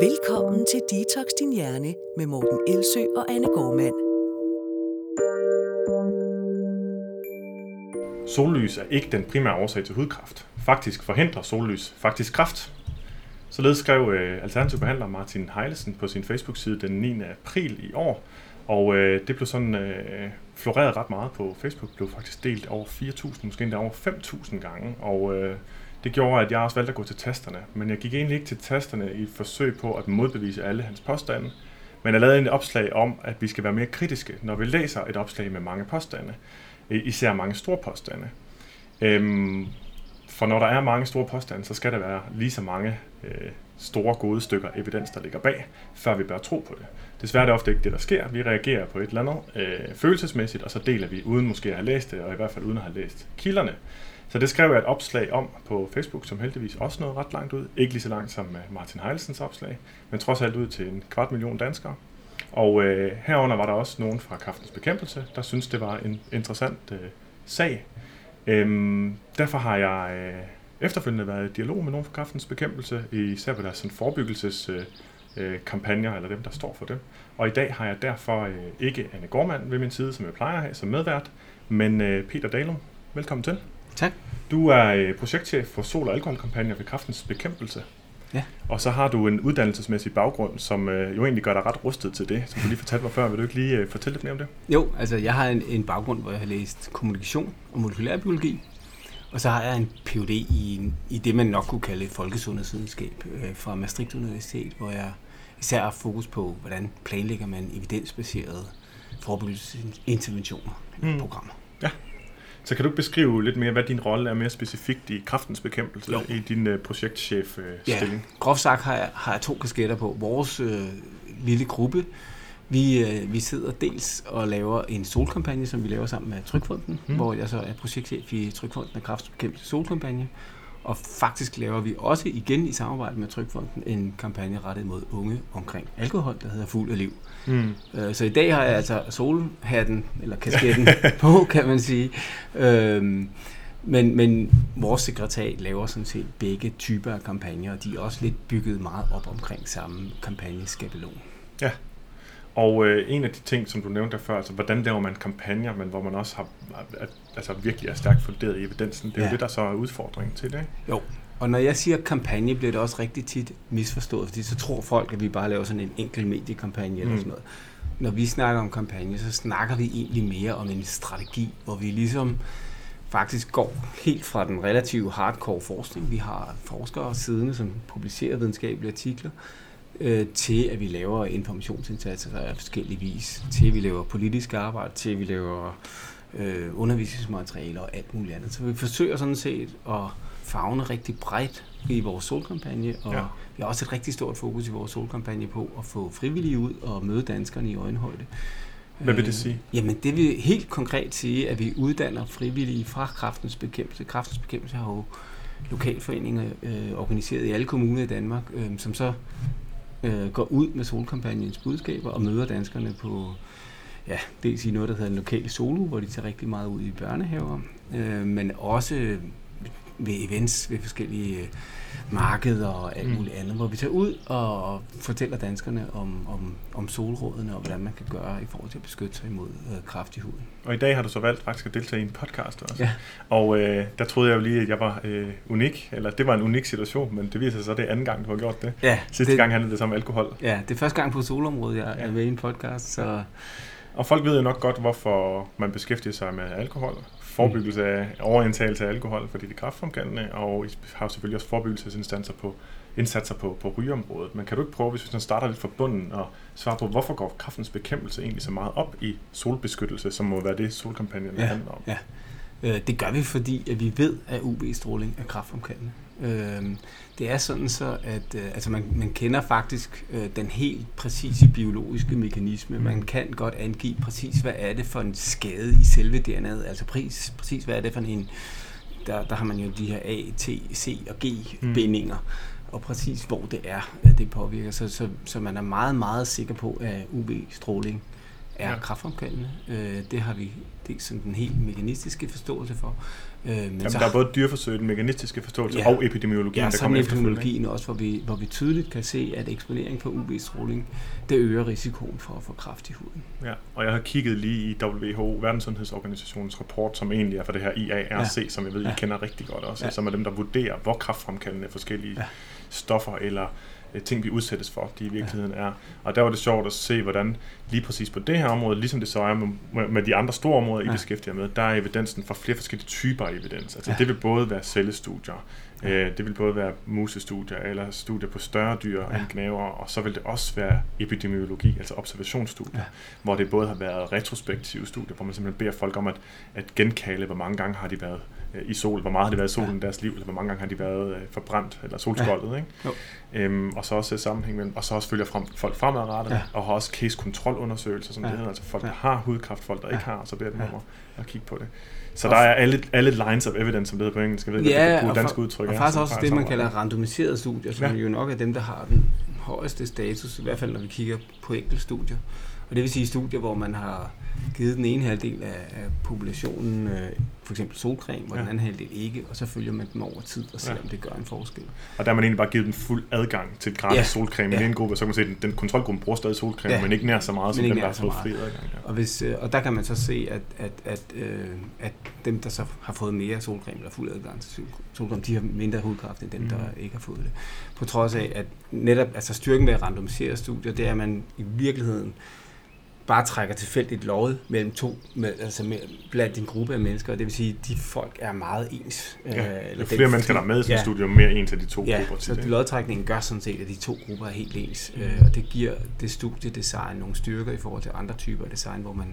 Velkommen til Detox Din Hjerne med Morten Elsø og Anne Gormand. Sollys er ikke den primære årsag til hudkræft. Faktisk forhindrer sollys faktisk kræft. Således skrev øh, alternativ behandler Martin Heilesen på sin Facebook-side den 9. april i år. Og øh, det blev sådan øh, floreret ret meget på Facebook. Det blev faktisk delt over 4.000, måske endda over 5.000 gange. Og øh, det gjorde, at jeg også valgte at gå til tasterne. Men jeg gik egentlig ikke til tasterne i et forsøg på at modbevise alle hans påstande. Men jeg lavede en opslag om, at vi skal være mere kritiske, når vi læser et opslag med mange påstande. Især mange store påstande. Øhm, for når der er mange store påstande, så skal der være lige så mange øh, store gode stykker evidens, der ligger bag, før vi bør tro på det. Desværre er det ofte ikke det, der sker. Vi reagerer på et eller andet øh, følelsesmæssigt, og så deler vi uden måske at have læst det, og i hvert fald uden at have læst kilderne. Så det skrev jeg et opslag om på Facebook, som heldigvis også nåede ret langt ud. Ikke lige så langt som øh, Martin Heilsens opslag, men trods alt ud til en kvart million danskere. Og øh, herunder var der også nogen fra Kraftens Bekæmpelse, der synes det var en interessant øh, sag. Øhm, derfor har jeg øh, efterfølgende været i dialog med nogen fra Kraftens Bekæmpelse, især på deres sådan, forebyggelseskampagner, øh, øh eller dem, der står for dem. Og i dag har jeg derfor øh, ikke Anne Gormand ved min side, som jeg plejer at have som medvært, men øh, Peter Dalum. Velkommen til. Tak. Du er øh, projektchef for sol- og alkoholkampagner ved Kraftens Bekæmpelse. Ja. Og så har du en uddannelsesmæssig baggrund, som øh, jo egentlig gør dig ret rustet til det, som du lige fortalte mig før. Vil du ikke lige øh, fortælle lidt mere om det? Jo, altså jeg har en, en baggrund, hvor jeg har læst kommunikation og molekylærbiologi. Og så har jeg en Ph.D. i, i det, man nok kunne kalde folkesundhedsvidenskab øh, fra Maastricht Universitet, hvor jeg især har fokus på, hvordan planlægger man evidensbaserede forebyggelsesinterventioner mm. programmer. Så kan du beskrive lidt mere, hvad din rolle er mere specifikt i kraftens bekæmpelse jo. i din uh, projektchef-stilling? Uh, ja, groft sagt har jeg, har jeg to kasketter på. Vores uh, lille gruppe, vi, uh, vi sidder dels og laver en solkampagne, som vi laver sammen med Trykfonden, hmm. hvor jeg så er projektchef i Trykfonden af kraftens bekæmpelse solkampagne. Og faktisk laver vi også igen i samarbejde med Trykfonden en kampagne rettet mod unge omkring alkohol, der hedder Fuld af Liv. Mm. Så i dag har jeg altså solhatten, eller kasketten på, kan man sige. Øhm, men, men vores sekretariat laver sådan set begge typer af kampagner, og de er også lidt bygget meget op omkring samme kampagneskabelon. Ja, og øh, en af de ting, som du nævnte før, altså hvordan laver man kampagner, men hvor man også har, altså virkelig er stærkt funderet i evidensen, det er ja. jo det, der så er udfordringen til det, ikke? Jo, og når jeg siger kampagne, bliver det også rigtig tit misforstået, fordi så tror folk, at vi bare laver sådan en enkelt mediekampagne eller mm. sådan noget. Når vi snakker om kampagne, så snakker vi egentlig mere om en strategi, hvor vi ligesom faktisk går helt fra den relativt hardcore forskning. Vi har forskere siddende, som publicerer videnskabelige artikler, øh, til at vi laver informationsindsatser af forskellige vis, til at vi laver politisk arbejde, til at vi laver øh, undervisningsmaterialer og alt muligt andet. Så vi forsøger sådan set at fagne rigtig bredt i vores solkampagne, og ja. vi har også et rigtig stort fokus i vores solkampagne på at få frivillige ud og møde danskerne i øjenhøjde. Hvad vil det sige? Øh, jamen det vil helt konkret sige, at vi uddanner frivillige fra kraftens bekæmpelse. Kraftens bekæmpelse har jo lokalforeninger øh, organiseret i alle kommuner i Danmark, øh, som så øh, går ud med solkampagnens budskaber og møder danskerne på ja, dels i noget, der hedder en lokal solo, hvor de tager rigtig meget ud i børnehaver, øh, men også ved events, ved forskellige øh, markeder og alt mm. muligt andet, hvor vi tager ud og fortæller danskerne om, om, om solrådene og hvordan man kan gøre i forhold til at beskytte sig imod øh, kraft i huden. Og i dag har du så valgt faktisk at deltage i en podcast også. Ja. Og øh, der troede jeg jo lige, at jeg var øh, unik, eller det var en unik situation, men det viser sig så, at det er anden gang, du har gjort det. Ja, Sidste det, gang handlede det om alkohol. Ja, det er første gang på solområdet, jeg ja. er med i en podcast, så... Og folk ved jo nok godt, hvorfor man beskæftiger sig med alkohol forebyggelse af overindtagelse af alkohol, fordi det er kraftfremkaldende, og I har selvfølgelig også forebyggelsesinstanser på indsatser på, på rygeområdet. Men kan du ikke prøve, hvis vi starter lidt fra bunden, og svare på, hvorfor går kraftens bekæmpelse egentlig så meget op i solbeskyttelse, som må være det, solkampagnen ja, handler om? Ja. Øh, det gør vi, fordi at vi ved, at UV-stråling er kraftfremkaldende. Øh, det er sådan så, at øh, altså man, man kender faktisk øh, den helt præcise biologiske mekanisme. Man mm. kan godt angive præcis, hvad er det for en skade i selve DNA'et. Altså præcis, præcis hvad er det for en... Der, der har man jo de her A, T, C og G-bindinger. Mm. Og præcis hvor det er, at det påvirker. Så, så, så man er meget, meget sikker på, at UV-stråling er Ja. kraftfremkaldende. Øh, det har vi dels sådan den helt mekanistiske forståelse for. Øh, men Jamen, så der er både dyreforsøg, den mekanistiske forståelse Ja. og epidemiologien, Ja, der kommer epidemiologien også, hvor vi, hvor vi tydeligt kan se, at eksponering for UV-stråling, det øger risikoen for at få kræft i huden. Ja, og jeg har kigget lige i WHO, Verdenssundhedsorganisationens rapport, som egentlig er for det her IARC, ja. som jeg ved, I Ja. kender rigtig godt også, Ja. som er dem, der vurderer, hvor kraftfremkaldende forskellige Ja. stoffer eller ting, vi udsættes for, de i virkeligheden er. Og der var det sjovt at se, hvordan lige præcis på det her område, ligesom det så er med, med- de andre store områder, I beskæftiger med, der er evidensen for flere forskellige typer af evidens. Altså det vil både være cellestudier, øh, det vil både være musestudier eller studier på større dyr Ja. end gnaver, og så vil det også være epidemiologi, altså observationsstudier, Ja. hvor det både har været retrospektive studier, hvor man simpelthen beder folk om at, at genkale, hvor mange gange har de været øh, i sol, hvor meget har de været i solen Ja. i deres liv, eller hvor mange gange har de været øh, forbrændt eller solskoldet, ikke? Jo. Øhm, og så også se sammenhæng mellem, og så også følger frem, folk fremadrettet, Ja. ja. og har også case-kontrolundersøgelser, som Ja. ja. det hedder, altså folk, Ja. der har hudkræft, folk, der Ja. ikke har, og så beder dem Ja. om at, at kigge på det. Så der er alle, alle lines of evidence, som det hedder på engelsk, jeg ved ikke, Ja, det dansk udtryk og er, faktisk som også det, man kalder randomiserede studier, som Ja. jo nok er dem, der har den højeste status, i hvert fald når vi kigger på enkeltstudier. Og det vil sige studier, hvor man har givet den ene halvdel af, af populationen øh, for eksempel solcreme, og ja. Den anden halvdel ikke, og så følger man dem over tid og ser, Ja. om det gør en forskel. Og der har man egentlig bare givet dem fuld adgang til gratis Ja. solcreme i Ja. ja. en gruppe, så kan man se, at den, den kontrolgruppe bruger stadig solcreme, Ja. men ikke nær så meget, som dem, der har fået fri adgang. Ja. Og, hvis, øh, og der kan man så se, at, at, at, øh, at dem, der så har fået mere solcreme eller fuld adgang til sol- solcreme, de har mindre hudkræft end dem, mm. der ikke har fået det. På trods af, at netop altså styrken ved at randomisere studier, det er, at man i virkeligheden bare trækker tilfældigt lovet mellem to, med, altså med, blandt en gruppe af mennesker, og det vil sige, at de folk er meget ens. Ja. Øh, den- flere mennesker, der er med i sådan ja. studie, mere en til de to Ja, grupper til så det. lodtrækningen gør sådan set, at de to grupper er helt ens. Mm. Øh, og det giver det studiedesign nogle styrker i forhold til andre typer af design, hvor man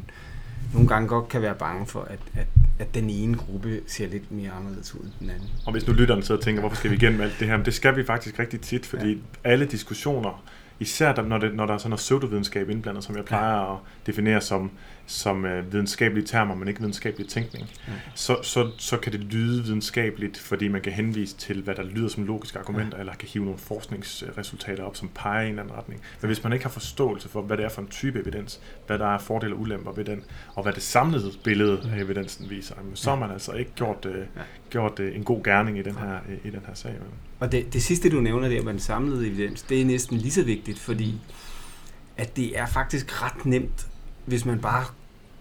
nogle gange godt kan være bange for, at, at, at den ene gruppe ser lidt mere anderledes ud end den anden. Og hvis nu lytteren sidder og tænker, hvorfor skal vi igennem alt det her? Men det skal vi faktisk rigtig tit, fordi ja. alle diskussioner, især når, det, når der er sådan noget pseudovidenskab indblandet, som jeg plejer ja. at definere som, som øh, videnskabelige termer, men ikke videnskabelig tænkning, ja. så, så, så kan det lyde videnskabeligt, fordi man kan henvise til, hvad der lyder som logiske argumenter, ja. eller kan hive nogle forskningsresultater op, som peger i en eller anden retning. Men hvis man ikke har forståelse for, hvad det er for en type evidens, hvad der er fordele og ulemper ved den, og hvad det samlede billede af evidensen viser, så har man altså ikke gjort, øh, gjort øh, en god gerning i den her, i den her sag. vel? Og det, det sidste, du nævner der med den samlede evidens, det er næsten lige så vigtigt, fordi at det er faktisk ret nemt, hvis man bare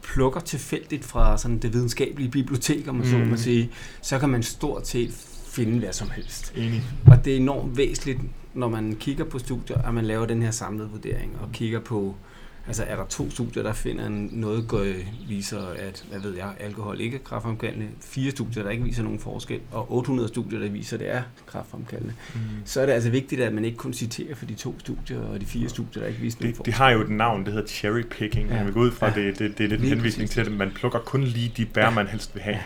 plukker tilfældigt fra sådan det videnskabelige bibliotek, om man mm. så Mm. må sige, så kan man stort set finde hvad som helst. Enig. Og det er enormt væsentligt, når man kigger på studier, at man laver den her samlede vurdering og kigger på, altså er der to studier, der finder noget, går, viser, at, hvad ved jeg, alkohol ikke er kræftfremkaldende, fire studier, der ikke viser nogen forskel, og 800 studier, der viser, at det er kræftfremkaldende, Mm. så er det altså vigtigt, at man ikke kun citerer for de to studier og de fire studier, der ikke viser nogen forskel. det har jo et navn, det hedder cherry picking. Ja. Man vil gå ud fra, Ja. det, det, det er lidt en henvisning præcis. til, at man plukker kun lige de bær, Ja. man helst vil have.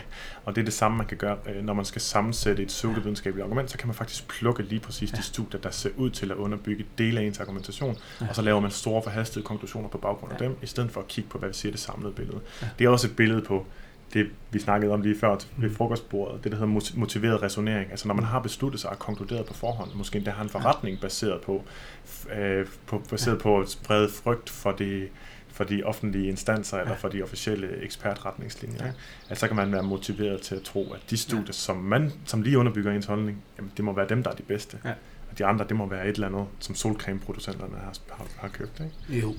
Ja. Og det er det samme, man kan gøre, øh, når man skal sammensætte et pseudovidenskabeligt argument, så kan man faktisk plukke lige præcis Ja. de studier, der ser ud til at underbygge dele af ens argumentation, Ja. og så laver man store forhastede konklusioner på baggrund af Ja. dem, i stedet for at kigge på, hvad vi siger det samlede billede. Ja. Det er også et billede på det, vi snakkede om lige før ved Mm. frokostbordet, det der hedder moti- motiveret resonering. Altså når man har besluttet sig og konkluderet på forhånd, måske endda har en forretning baseret på, øh, på baseret på at sprede frygt for de, for de offentlige instanser eller Ja. for de officielle ekspertretningslinjer. Ja. Ja. Altså så kan man være motiveret til at tro, at de studier, som man som lige underbygger ens holdning, jamen, det må være dem, der er de bedste. Ja. Og de andre, det må være et eller andet, som solcremeproducenterne har, har, har købt. Ikke? Jo.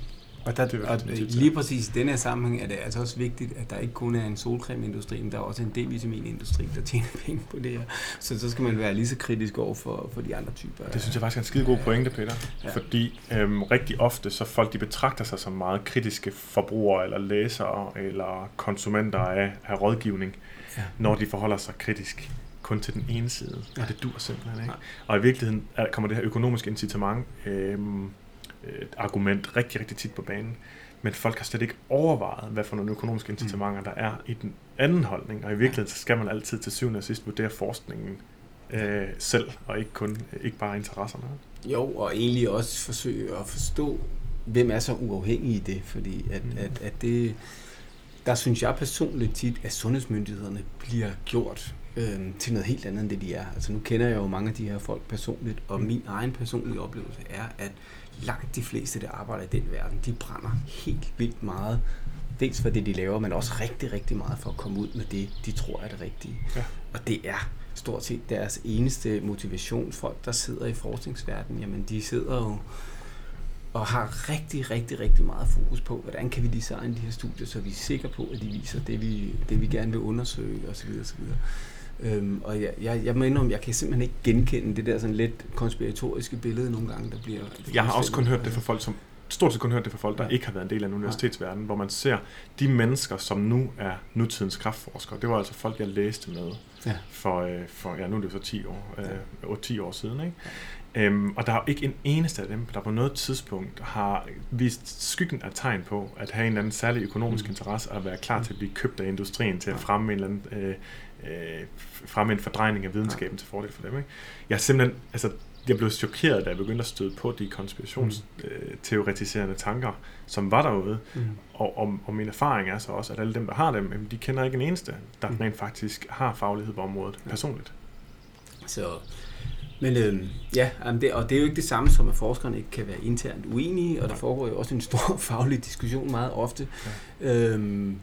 Og, der, Det og lige præcis i denne her sammenhæng er det altså også vigtigt, at der ikke kun er en solcremeindustri, men der er også en D-vitaminindustri, der tjener penge på det her. Så så skal man være lige så kritisk over for, for de andre typer. Det synes jeg faktisk er en skide god pointe, Peter. Ja. Ja. Fordi øhm, rigtig ofte, så folk de betragter sig som meget kritiske forbrugere, eller læsere, eller konsumenter af, af rådgivning, Ja. når de forholder sig kritisk kun til den ene side. Ja. Og det dur simpelthen ikke. Nej. Og i virkeligheden er, kommer det her økonomiske incitament øhm, et argument rigtig, rigtig tit på banen. Men folk har slet ikke overvejet, hvad for nogle økonomiske incitamenter der er i den anden holdning. Og i virkeligheden så skal man altid til syvende og sidst vurdere forskningen øh, selv, og ikke kun ikke bare interesserne. Jo, og egentlig også forsøge at forstå, hvem er så uafhængig i det, fordi at, mm. At, at det, der synes jeg personligt tit, at sundhedsmyndighederne bliver gjort øh, til noget helt andet end det, de er. Altså nu kender jeg jo mange af de her folk personligt, og min egen personlige oplevelse er, at langt de fleste, der arbejder i den verden, de brænder helt vildt meget. Dels for det, de laver, men også rigtig, rigtig meget for at komme ud med det, de tror er det rigtige. Ja. Og det er stort set deres eneste motivation. Folk, der sidder i forskningsverdenen, jamen de sidder jo og har rigtig, rigtig, rigtig meget fokus på, hvordan kan vi designe de her studier, så vi er sikre på, at de viser det, vi, det, vi gerne vil undersøge osv. osv. Øhm, og jeg, jeg, jeg må indrømme, jeg kan simpelthen ikke genkende det der sådan lidt konspiratoriske billede nogle gange, der bliver... Jeg har også kun hørt det fra folk, som stort set kun hørt det fra folk, der Ja. ikke har været en del af en universitetsverden, hvor man ser de mennesker, som nu er nutidens kraftforskere. Det var altså folk, jeg læste med Ja. for, øh, for ja, nu er det så 10 år, øh, 8-10 år siden. Ikke? Øhm, og der er jo ikke en eneste af dem, der på noget tidspunkt har vist skyggen af tegn på at have en eller anden særlig økonomisk Mm. interesse og være klar til at blive købt af industrien til at Ja. fremme en eller anden øh, øh, fremme en fordrejning af videnskaben til fordel for dem. Ikke? Jeg er simpelthen, altså, jeg blev chokeret, da jeg begyndte at støde på de konspirationsteoretiserende tanker, som var derude. Mm. Og, og, og min erfaring er så også, at alle dem, der har dem, jamen, de kender ikke en eneste, der Mm. rent faktisk har faglighed på området Ja. personligt. Så, men øhm, ja, det, og det er jo ikke det samme som, at forskerne ikke kan være internt uenige, og der Nej. foregår jo også en stor faglig diskussion meget ofte. Ja. Øhm,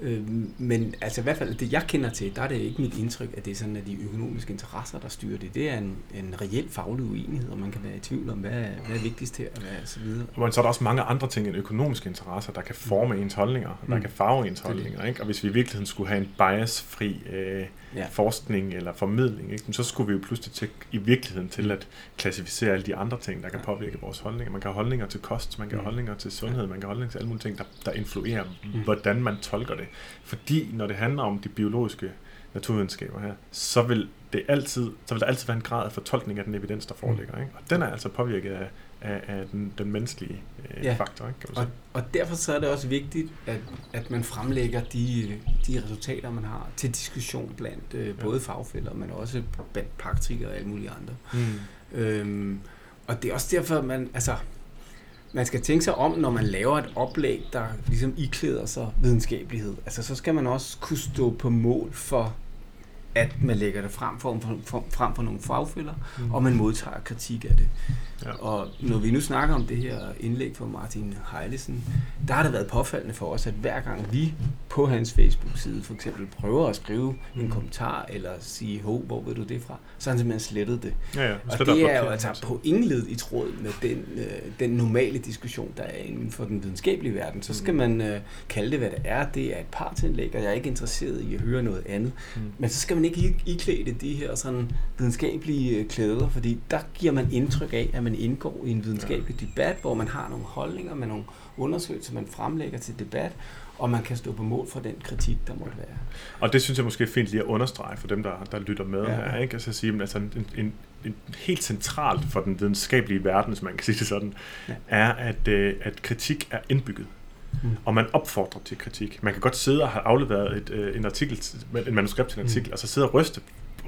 øhm, men altså i hvert fald det, jeg kender til, der er det ikke mit indtryk, at det er sådan, at de økonomiske interesser, der styrer det. Det er en, en reel faglig uenighed, og man kan være i tvivl om, hvad hvad er vigtigst her, og hvad er så videre. Men så er der også mange andre ting end økonomiske interesser, der kan forme ens holdninger, der Mm. kan farve ens er holdninger. Ikke? Og hvis vi i virkeligheden skulle have en biasfri øh, Ja. forskning eller formidling, ikke? så skulle vi jo pludselig til, i virkeligheden til at klassificere alle de andre ting, der kan påvirke vores holdninger. Man kan have holdninger til kost, man kan have Mm. holdninger til sundhed, man kan have holdninger til alle mulige ting, der, der influerer, Mm. hvordan man tolker det. Fordi når det handler om de biologiske naturvidenskaber her, så vil, det altid, så vil der altid være en grad af fortolkning af den evidens, der foreligger. Ikke? Og den er altså påvirket af, af, af den, den menneskelige øh, Ja. faktor, ikke? kan man Og, sige. og derfor så er det også vigtigt, at, at man fremlægger de, de resultater, man har til diskussion blandt øh, både fagfælder, men også blandt praktikere og alle mulige andre. Mm. Øhm, og det er også derfor, man, altså, man skal tænke sig om, når man laver et oplæg, der ligesom iklæder sig videnskabelighed. Altså, så skal man også kunne stå på mål for, at man lægger det frem for, for, frem for nogle fagfælder, Mm. og man modtager kritik af det. Ja. Og når vi nu snakker om det her indlæg fra Martin Heilesen, der har det været påfaldende for os, at hver gang vi på hans Facebook-side for eksempel prøver at skrive en Mm. kommentar eller sige, hov, hvor ved du det fra, så har han simpelthen slettet det. Ja, ja. Og det er jo altså på ingen led i tråd med den, øh, den normale diskussion, der er inden for den videnskabelige verden. Så skal Mm. man øh, kalde det, hvad det er. Det er et partsindlæg, og jeg er ikke interesseret i at høre noget andet. Mm. Men så skal man ikke i- iklæde de her sådan videnskabelige øh, klæder, fordi der giver man indtryk af, at man indgår i en videnskabelig debat, hvor man har nogle holdninger med nogle undersøgelser, man fremlægger til debat, og man kan stå på mål for den kritik, der måtte være. Og det synes jeg måske er fint lige at understrege for dem, der, der lytter med Ja. her. Ikke? Altså at sige, men altså en, en, en, helt centralt for den videnskabelige verden, hvis man kan sige det sådan, Ja. ja. er, at, øh, at kritik er indbygget. Mm. Og man opfordrer til kritik. Man kan godt sidde og have afleveret et, øh, en artikel, en manuskript til en Mm. artikel, og så sidde og ryste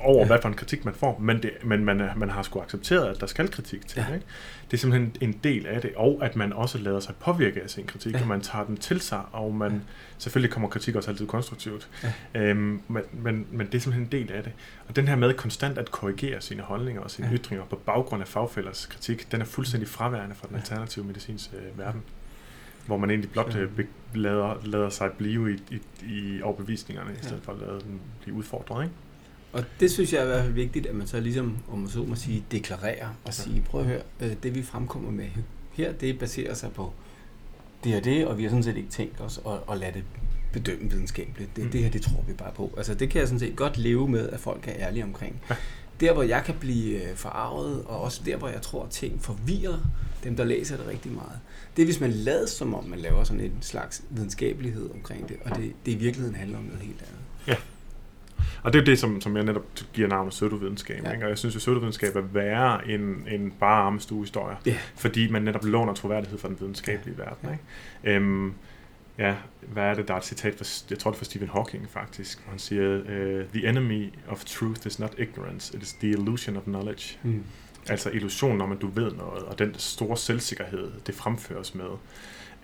over, Ja. ja. hvad for en kritik man får, men, det, men man, er- man har sgu accepteret, at der skal kritik til. Ja. Ikke? Det er simpelthen en del af det, og at man også lader sig påvirke af sin kritik, Ja. ja. og man tager den til sig, og man, Ja. ja. selvfølgelig kommer kritik også altid konstruktivt, Ja. øhm, men, men, men det er simpelthen en del af det. Og den her med konstant at korrigere sine holdninger og sine Ja. ja. ytringer på baggrund af fagfælders kritik, den er fuldstændig fraværende for den Ja. alternative medicins øh, verden hvor man egentlig blot Så- øh, lader, lader sig blive i, i, i overbevisningerne, i Ja. stedet for at lade dem blive udfordret. Ikke? Og det synes jeg er i hvert fald vigtigt, at man så ligesom, om man så må sige, deklarerer og sige, prøv at høre, øh, det vi fremkommer med her, det baserer sig på det og det, og vi har sådan set ikke tænkt os at, at lade det bedømme videnskabeligt. Det, Mm. det her, det tror vi bare på. Altså det kan jeg sådan set godt leve med, at folk er ærlige omkring. Ja. Der, hvor jeg kan blive øh, forarvet, og også der, hvor jeg tror, at ting forvirrer dem, der læser det rigtig meget, det er, hvis man lader som om, man laver sådan en slags videnskabelighed omkring det, og det, det i virkeligheden handler om noget helt andet. Og det er jo det, som, som jeg netop giver navnet pseudovidenskab. Ja. Ja. Ikke? Og jeg synes, at pseudovidenskab er værre end, end bare armestuehistorier. Ja. Fordi man netop låner troværdighed fra den videnskabelige ja. verden. Ikke? Øhm, ja, hvad er det? Der er et citat, fra, jeg tror det fra Stephen Hawking faktisk, hvor han siger, uh, The enemy of truth is not ignorance, it is the illusion of knowledge. Mm. Altså illusionen om, at du ved noget, og den store selvsikkerhed, det fremføres med,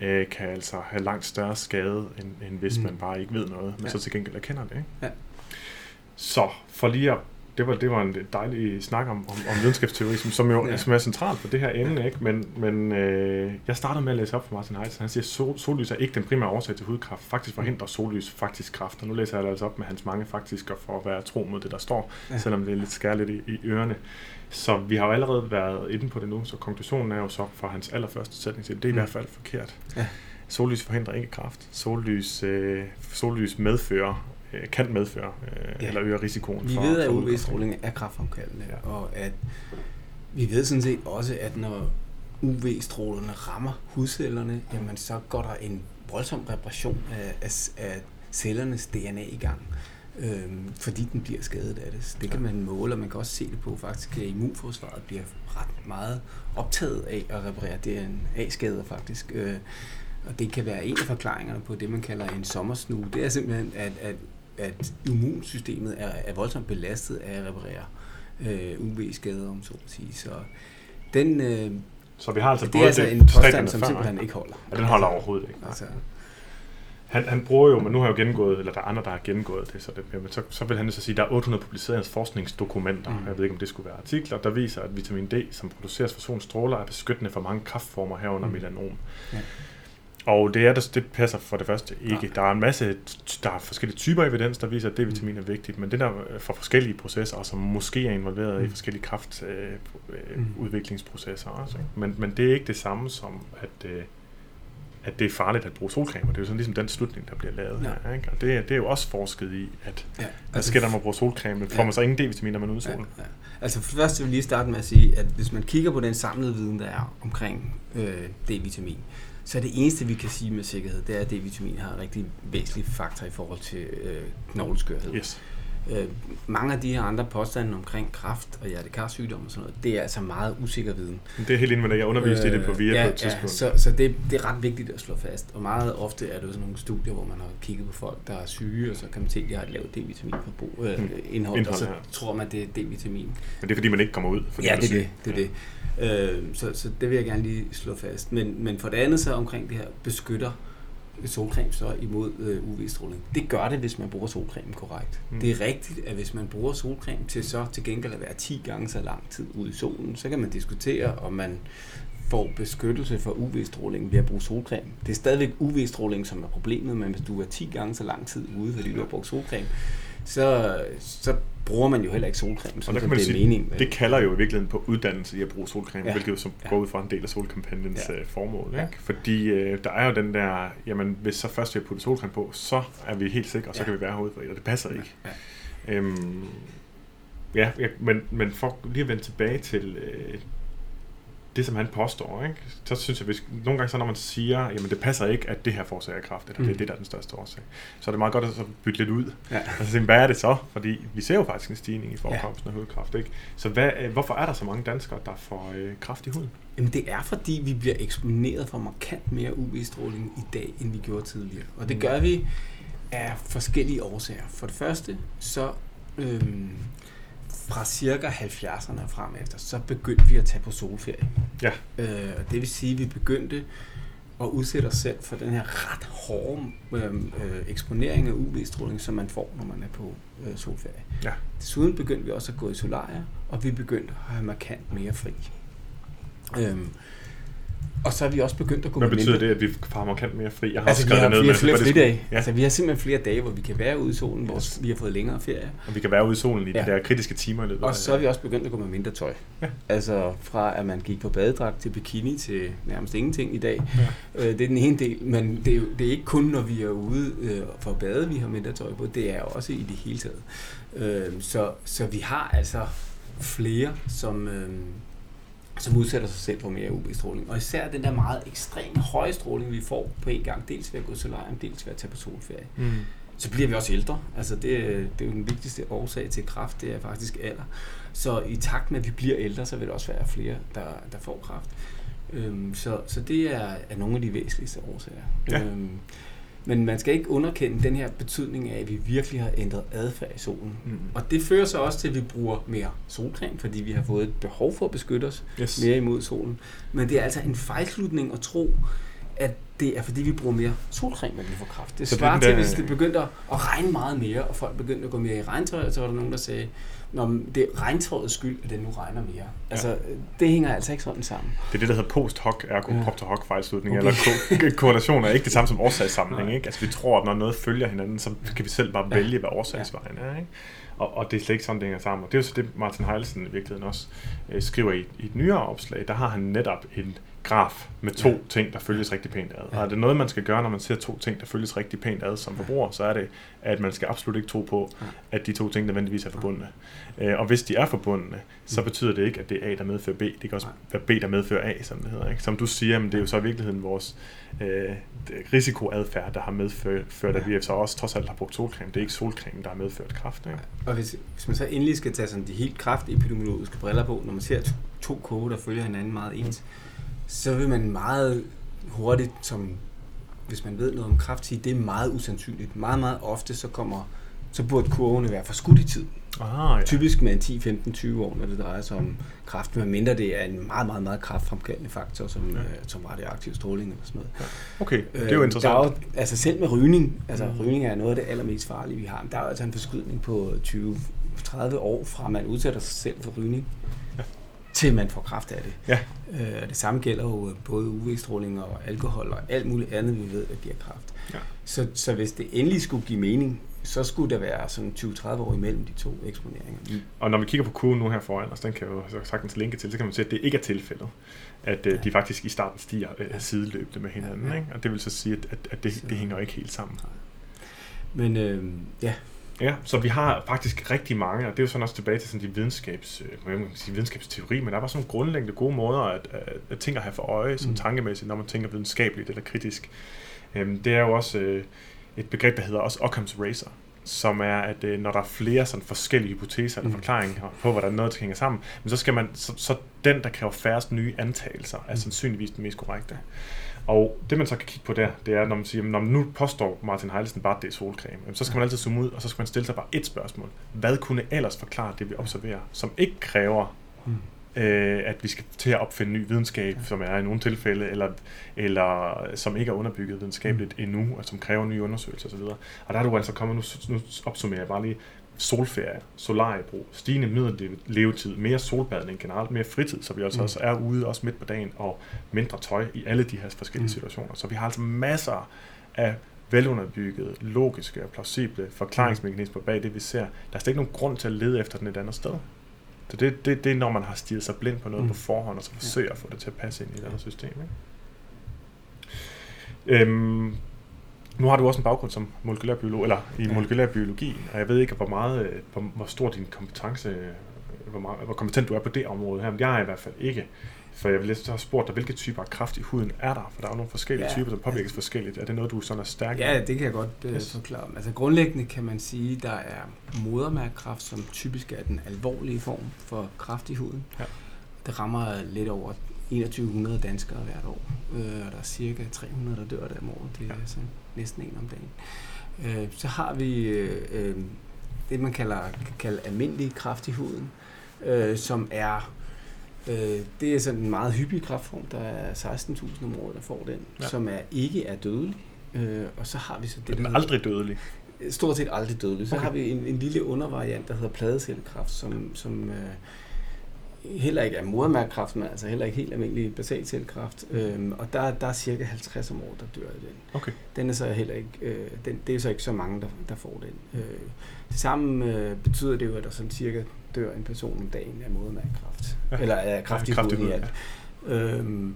øh, kan altså have langt større skade, end, end hvis Mm. man bare ikke ved noget, men ja. så til gengæld erkender det. Ikke? Ja. Så for lige at det var, det var en dejlig snak om, om, om videnskabsteori, som, som jo ja. som er centralt for det her emne. Ikke? Men, men øh, jeg startede med at læse op for Martin Heitz. Han siger, at sol, sollys er ikke den primære årsag til hudkræft. Faktisk forhindrer sollys faktisk kræft. Og nu læser jeg det altså op med hans mange faktiske for at være tro mod det, der står, ja. selvom det er lidt skærligt i, i ørerne. Så vi har jo allerede været inde på det nu, så konklusionen er jo så fra hans allerførste sætning, det er i mm. hvert fald forkert. Ja. Sollys forhindrer ikke kræft. Sollys, øh, sollys medfører Øh, kan medføre øh, ja. eller øger risikoen vi for ved, at UV-stråling er kraftfremkaldende, ja. og at vi ved sådan set også, at når UV-strålerne rammer hudcellerne, jamen så går der en voldsom reparation af, af, af cellernes DNA i gang, øhm, fordi den bliver skadet af det. Det kan man måle, og man kan også se det på faktisk, at immunforsvaret bliver ret meget optaget af at reparere DNA-skader faktisk. Øh, og det kan være en af forklaringerne på det, man kalder en sommersnu. Det er simpelthen, at, at at immunsystemet er, er voldsomt belastet af at reparere øh, UV-skader, om så at sige. Så den, øh, så vi har altså det er altså en påstand, som simpelthen ikke holder. Ja, den holder overhovedet ikke. Altså, han, han bruger jo, men nu har jeg jo gennemgået, eller der er andre, der har gennemgået det, så, det, men så, så vil han så sige, at der er 800 publicerede forskningsdokumenter, mm. jeg ved ikke, om det skulle være artikler, der viser, at vitamin D, som produceres fra solens stråler, er beskyttende for mange kraftformer herunder mm. melanom. Ja. Og det, er, det passer for det første ikke. Ja. Der er en masse, der er forskellige typer evidens, der viser, at D-vitamin er vigtigt, men det der øh, for forskellige processer, som måske er involveret mm. i forskellige kraftudviklingsprocesser øh, mm. også. Men, men det er ikke det samme som, at, øh, at det er farligt at bruge solcreme. Det er jo sådan ligesom den slutning, der bliver lavet ja. her. Ikke? Og det, det er jo også forsket i, at ja, altså, hvad sker der, når man bruger solcreme? Får ja. man så ingen D-vitamin, når man er ude i solen? Ja, ja. Altså først vil jeg lige starte med at sige, at hvis man kigger på den samlede viden, der er omkring øh, D-vitamin, så det eneste, vi kan sige med sikkerhed, det er, at D-vitamin har en rigtig væsentlig faktor i forhold til øh, knogleskørhed. Yes. Øh, mange af de her andre påstande omkring kræft og hjertekarsygdom og sådan noget, det er altså meget usikker viden. Det er helt inden med Jeg underviste øh, i det på VIA ja, på et tidspunkt. Ja, så, så det, det er ret vigtigt at slå fast. Og meget ofte er det sådan nogle studier, hvor man har kigget på folk, der er syge, og så kan man se, at de har et lavt D-vitaminforbrug, øh, indhold, indhold, og så ja. tror man, det er D-vitamin. Men det er fordi, man ikke kommer ud? Ja, det er det. det, er det. Øh, så, så det vil jeg gerne lige slå fast. Men, men for det andet så omkring det her beskytter solcreme så imod øh, UV-stråling. Det gør det, hvis man bruger solcreme korrekt. Mm. Det er rigtigt, at hvis man bruger solcreme til så til gengæld at være 10 gange så lang tid ude i solen, så kan man diskutere, om man får beskyttelse for UV-stråling ved at bruge solcreme. Det er stadigvæk UV-stråling, som er problemet, men hvis du er 10 gange så lang tid ude, fordi du har brugt solcreme, så, så bruger man jo heller ikke solcreme, som, og der kan man det sige, mening. Det kalder jo i virkeligheden på uddannelse i at bruge solcreme, ja. hvilket jo som ja. går ud fra en del af solkampagnens ja. Øh, formål. Ikke? Ja. Fordi øh, der er jo den der, jamen hvis så først vi har puttet solcreme på, så er vi helt sikre, og så ja. kan vi være herude for og det passer ikke. Ja. Ja. Øhm, ja, ja men, men for lige at vende tilbage til, øh, det, som han påstår, ikke? så synes jeg, hvis, nogle gange så når man siger, jamen det passer ikke, at det her forårsager kræft, eller mm. det er mm. det, der er den største årsag, så er det meget godt at så bytte lidt ud. Ja. Altså, hvad er det så? Fordi vi ser jo faktisk en stigning i forekomsten ja. af hudkræft. Ikke? Så hvad, øh, hvorfor er der så mange danskere, der får øh, kræft i huden? Jamen det er, fordi vi bliver eksponeret for markant mere UV-stråling i dag, end vi gjorde tidligere. Og det mm. gør vi af forskellige årsager. For det første, så øhm, fra cirka 70'erne og frem efter, så begyndte vi at tage på solferie. Ja. Øh, det vil sige, at vi begyndte at udsætte os selv for den her ret hårde øhm, øh, eksponering af UV-stråling, som man får, når man er på øh, solferie. Ja. Desuden begyndte vi også at gå i solarier, og vi begyndte at have markant mere fri. Øhm, og så er vi også begyndt at gå Hvad betyder mindre. det, at vi har markant mere fri? Jeg har altså, vi har, ned, vi har flere fridage. Ja. Altså, vi har simpelthen flere dage, hvor vi kan være ude i solen, hvor yes. vi har fået længere ferie. Og vi kan være ude i solen i ja. de der kritiske timer i løbet Og så er vi også begyndt at gå med mindre tøj. Ja. Altså fra at man gik på badedragt til bikini til nærmest ingenting i dag. Ja. Øh, det er den ene del, men det er, jo, det er ikke kun, når vi er ude øh, for at bade, vi har mindre tøj på. Det er også i det hele taget. Øh, så, så vi har altså flere, som... Øh, som udsætter sig selv for mere UV-stråling. Og især den der meget ekstreme høje stråling, vi får på en gang, dels ved at gå til lejren, dels ved at tage på solferie. Mm. Så bliver vi også ældre. Altså det, det er jo den vigtigste årsag til kræft, det er faktisk alder. Så i takt med, at vi bliver ældre, så vil der også være flere, der, der får kræft. Øhm, så, så det er, er nogle af de væsentligste årsager. Ja. Øhm, men man skal ikke underkende den her betydning af, at vi virkelig har ændret adfærd i solen. Mm. Og det fører så også til, at vi bruger mere solcreme, fordi vi har fået et behov for at beskytte os yes. mere imod solen. Men det er altså en fejlslutning at tro, at det er fordi, vi bruger mere solcreme, når vi får kraft. Det svarer er til, hvis det begyndte at regne meget mere, og folk begyndte at gå mere i regntøj, så var der nogen, der sagde, Nå, det er regntøjets skyld, at det nu regner mere. Altså, det hænger altså ikke sådan sammen. Det er det, der hedder post hoc, ergo Ja. propter hoc fejlslutning, Okay. eller ko- korrelation er ikke det samme som årsagssammenhæng. Ikke? Altså, vi tror, at når noget følger hinanden, så kan vi selv bare Ja. vælge, hvad årsagsvejen er. Ikke? Og, og det er slet ikke sådan, det hænger sammen. Og det er jo så det, Martin Heilsen i virkeligheden også øh, skriver i, i et nyere opslag. Der har han netop en graf med to Ja. ting, der følges rigtig pænt ad. Ja. Og er det noget, man skal gøre, når man ser to ting, der følges rigtig pænt ad som forbruger, så er det, at man skal absolut ikke tro på, at de to ting nødvendigvis er forbundne. Øh, Og hvis de er forbundne, så Mm. betyder det ikke, at det er A, der medfører B. Det kan også være B, der medfører A, som det hedder. Ikke? Som du siger, men det er jo så i virkeligheden vores øh, risikoadfærd, der har medført, ført, at vi så også trods alt har brugt solcreme. Det er ikke solcreme, der har medført kræft. Ikke? Og hvis, hvis man så endelig skal tage sådan de helt kraftepidemiologiske briller på, når man ser to, kurve, der følger hinanden meget ens, så vil man meget hurtigt, som hvis man ved noget om kraft, sige, det er meget usandsynligt. Meget, meget ofte så kommer så burde kurvene være forskudt i tid. Ah, ja. Typisk med en 10, 15, 20 år, når det drejer sig om kraft, medmindre det er en meget, meget, meget kraftfremkaldende faktor, som, Ja. øh, som radioaktiv stråling eller sådan noget. Okay, det er jo Øh, interessant. Der er jo, altså selv med rygning, altså Mm. rygning er noget af det allermest farlige, vi har. Men der er jo altså en forskydning på 20-30 år fra, man udsætter sig selv for rygning. Til man får kraft af det. Ja. Øh, det samme gælder jo både UV-stråling og alkohol og alt muligt andet, vi ved, der giver kraft. Ja. Så, så hvis det endelig skulle give mening, så skulle der være sådan 20-30 år imellem de to eksponeringer. Og når vi kigger på kurven nu her foran os, den kan jo så sagtens linke til, så kan man se, at det ikke er tilfældet. At øh, Ja. de faktisk i starten stiger øh, Ja. sideløbende med hinanden. Ja. Ikke? Og det vil så sige, at, at, det, Så- det hænger jo ikke helt sammen. Men øh, ja, Ja, så vi har faktisk rigtig mange, og det er jo sådan også tilbage til sådan de videnskabs, øh, sige, videnskabsteori, men der var sådan nogle grundlæggende gode måder at, at, at ting at have for øje, som Mm. mm. tankemæssigt, når man tænker videnskabeligt eller kritisk. Øhm, det er jo også øh, et begreb, der hedder også Occam's Razor, som er, at øh, når der er flere sådan forskellige hypoteser eller Mm. forklaringer på, hvordan noget hænger sammen, men så skal man, så, så den, der kræver færrest nye antagelser, er Mm. sandsynligvis den mest korrekte. Og det man så kan kigge på der, det er, når man siger, når man nu påstår Martin Heilsen bare, at det er solcreme, så skal man altid zoome ud, og så skal man stille sig bare et spørgsmål. Hvad kunne ellers forklare det, vi observerer, som ikke kræver, Mm. øh, at vi skal til at opfinde ny videnskab, ja. som er i nogle tilfælde, eller, eller som ikke er underbygget videnskabeligt mm. endnu, og som kræver nye undersøgelser osv. Og der er du altså kommet, nu, nu opsummerer jeg bare lige, solferie, solariebrug, stigende middellevetid, mere solbadning generelt, mere fritid, så vi altså Mm. også er ude også midt på dagen, og mindre tøj i alle de her forskellige Mm. situationer. Så vi har altså masser af velunderbyggede, logiske og plausible forklaringsmekanismer bag det, vi ser. Der er slet ikke nogen grund til at lede efter den et andet sted. Så det, det, det er, når man har stirret sig blind på noget Mm. på forhånd, og så forsøger at få det til at passe ind i et andet system. Ikke? Øhm, nu har du også en baggrund som molekylærbiolog, eller i Ja. molekylærbiologi, og jeg ved ikke, hvor meget, hvor, hvor stor din kompetence, hvor, meget, hvor kompetent du er på det område her, men jeg er i hvert fald ikke. For jeg vil lige have spurgt dig, hvilke typer af kraft i huden er der? For der er jo nogle forskellige Ja, typer, der påvirkes forskelligt. Er det noget, du sådan er stærk? Ja, det kan jeg godt øh, Yes. forklare. Altså grundlæggende kan man sige, der er modermærkekræft, som typisk er den alvorlige form for kræft i huden. Ja. Det rammer lidt over 2100 danskere hvert år, øh, og der er cirka 300, der dør der om året. Det er Ja. ja. Næsten en om dagen. Øh, så har vi øh, øh, det, man kalder, kan kalde almindelig kræft i huden, øh, som er Øh, det er sådan en meget hyppig kræftform. Der er 16.000 om året, der får den, Ja. som er ikke er dødelig. Øh, og så har vi så det, Den er aldrig dødelig. stort set aldrig dødelig. Så okay. har vi en, en lille undervariant, der hedder pladecellekræft, som, som øh, heller ikke er modermærkekræft, men altså heller ikke helt almindelig basalcellekræft. Øhm, og der, der er cirka 50 om året, der dør af den. Okay. Den er så heller ikke, øh, den, det er så ikke så mange, der, der får den. Øh, Sammen øh, betyder det jo, at der sådan cirka dør en person om dagen af modermærkekræft. Ja. Ja. Eller af kræft i Kræft i huden i alt. Øhm,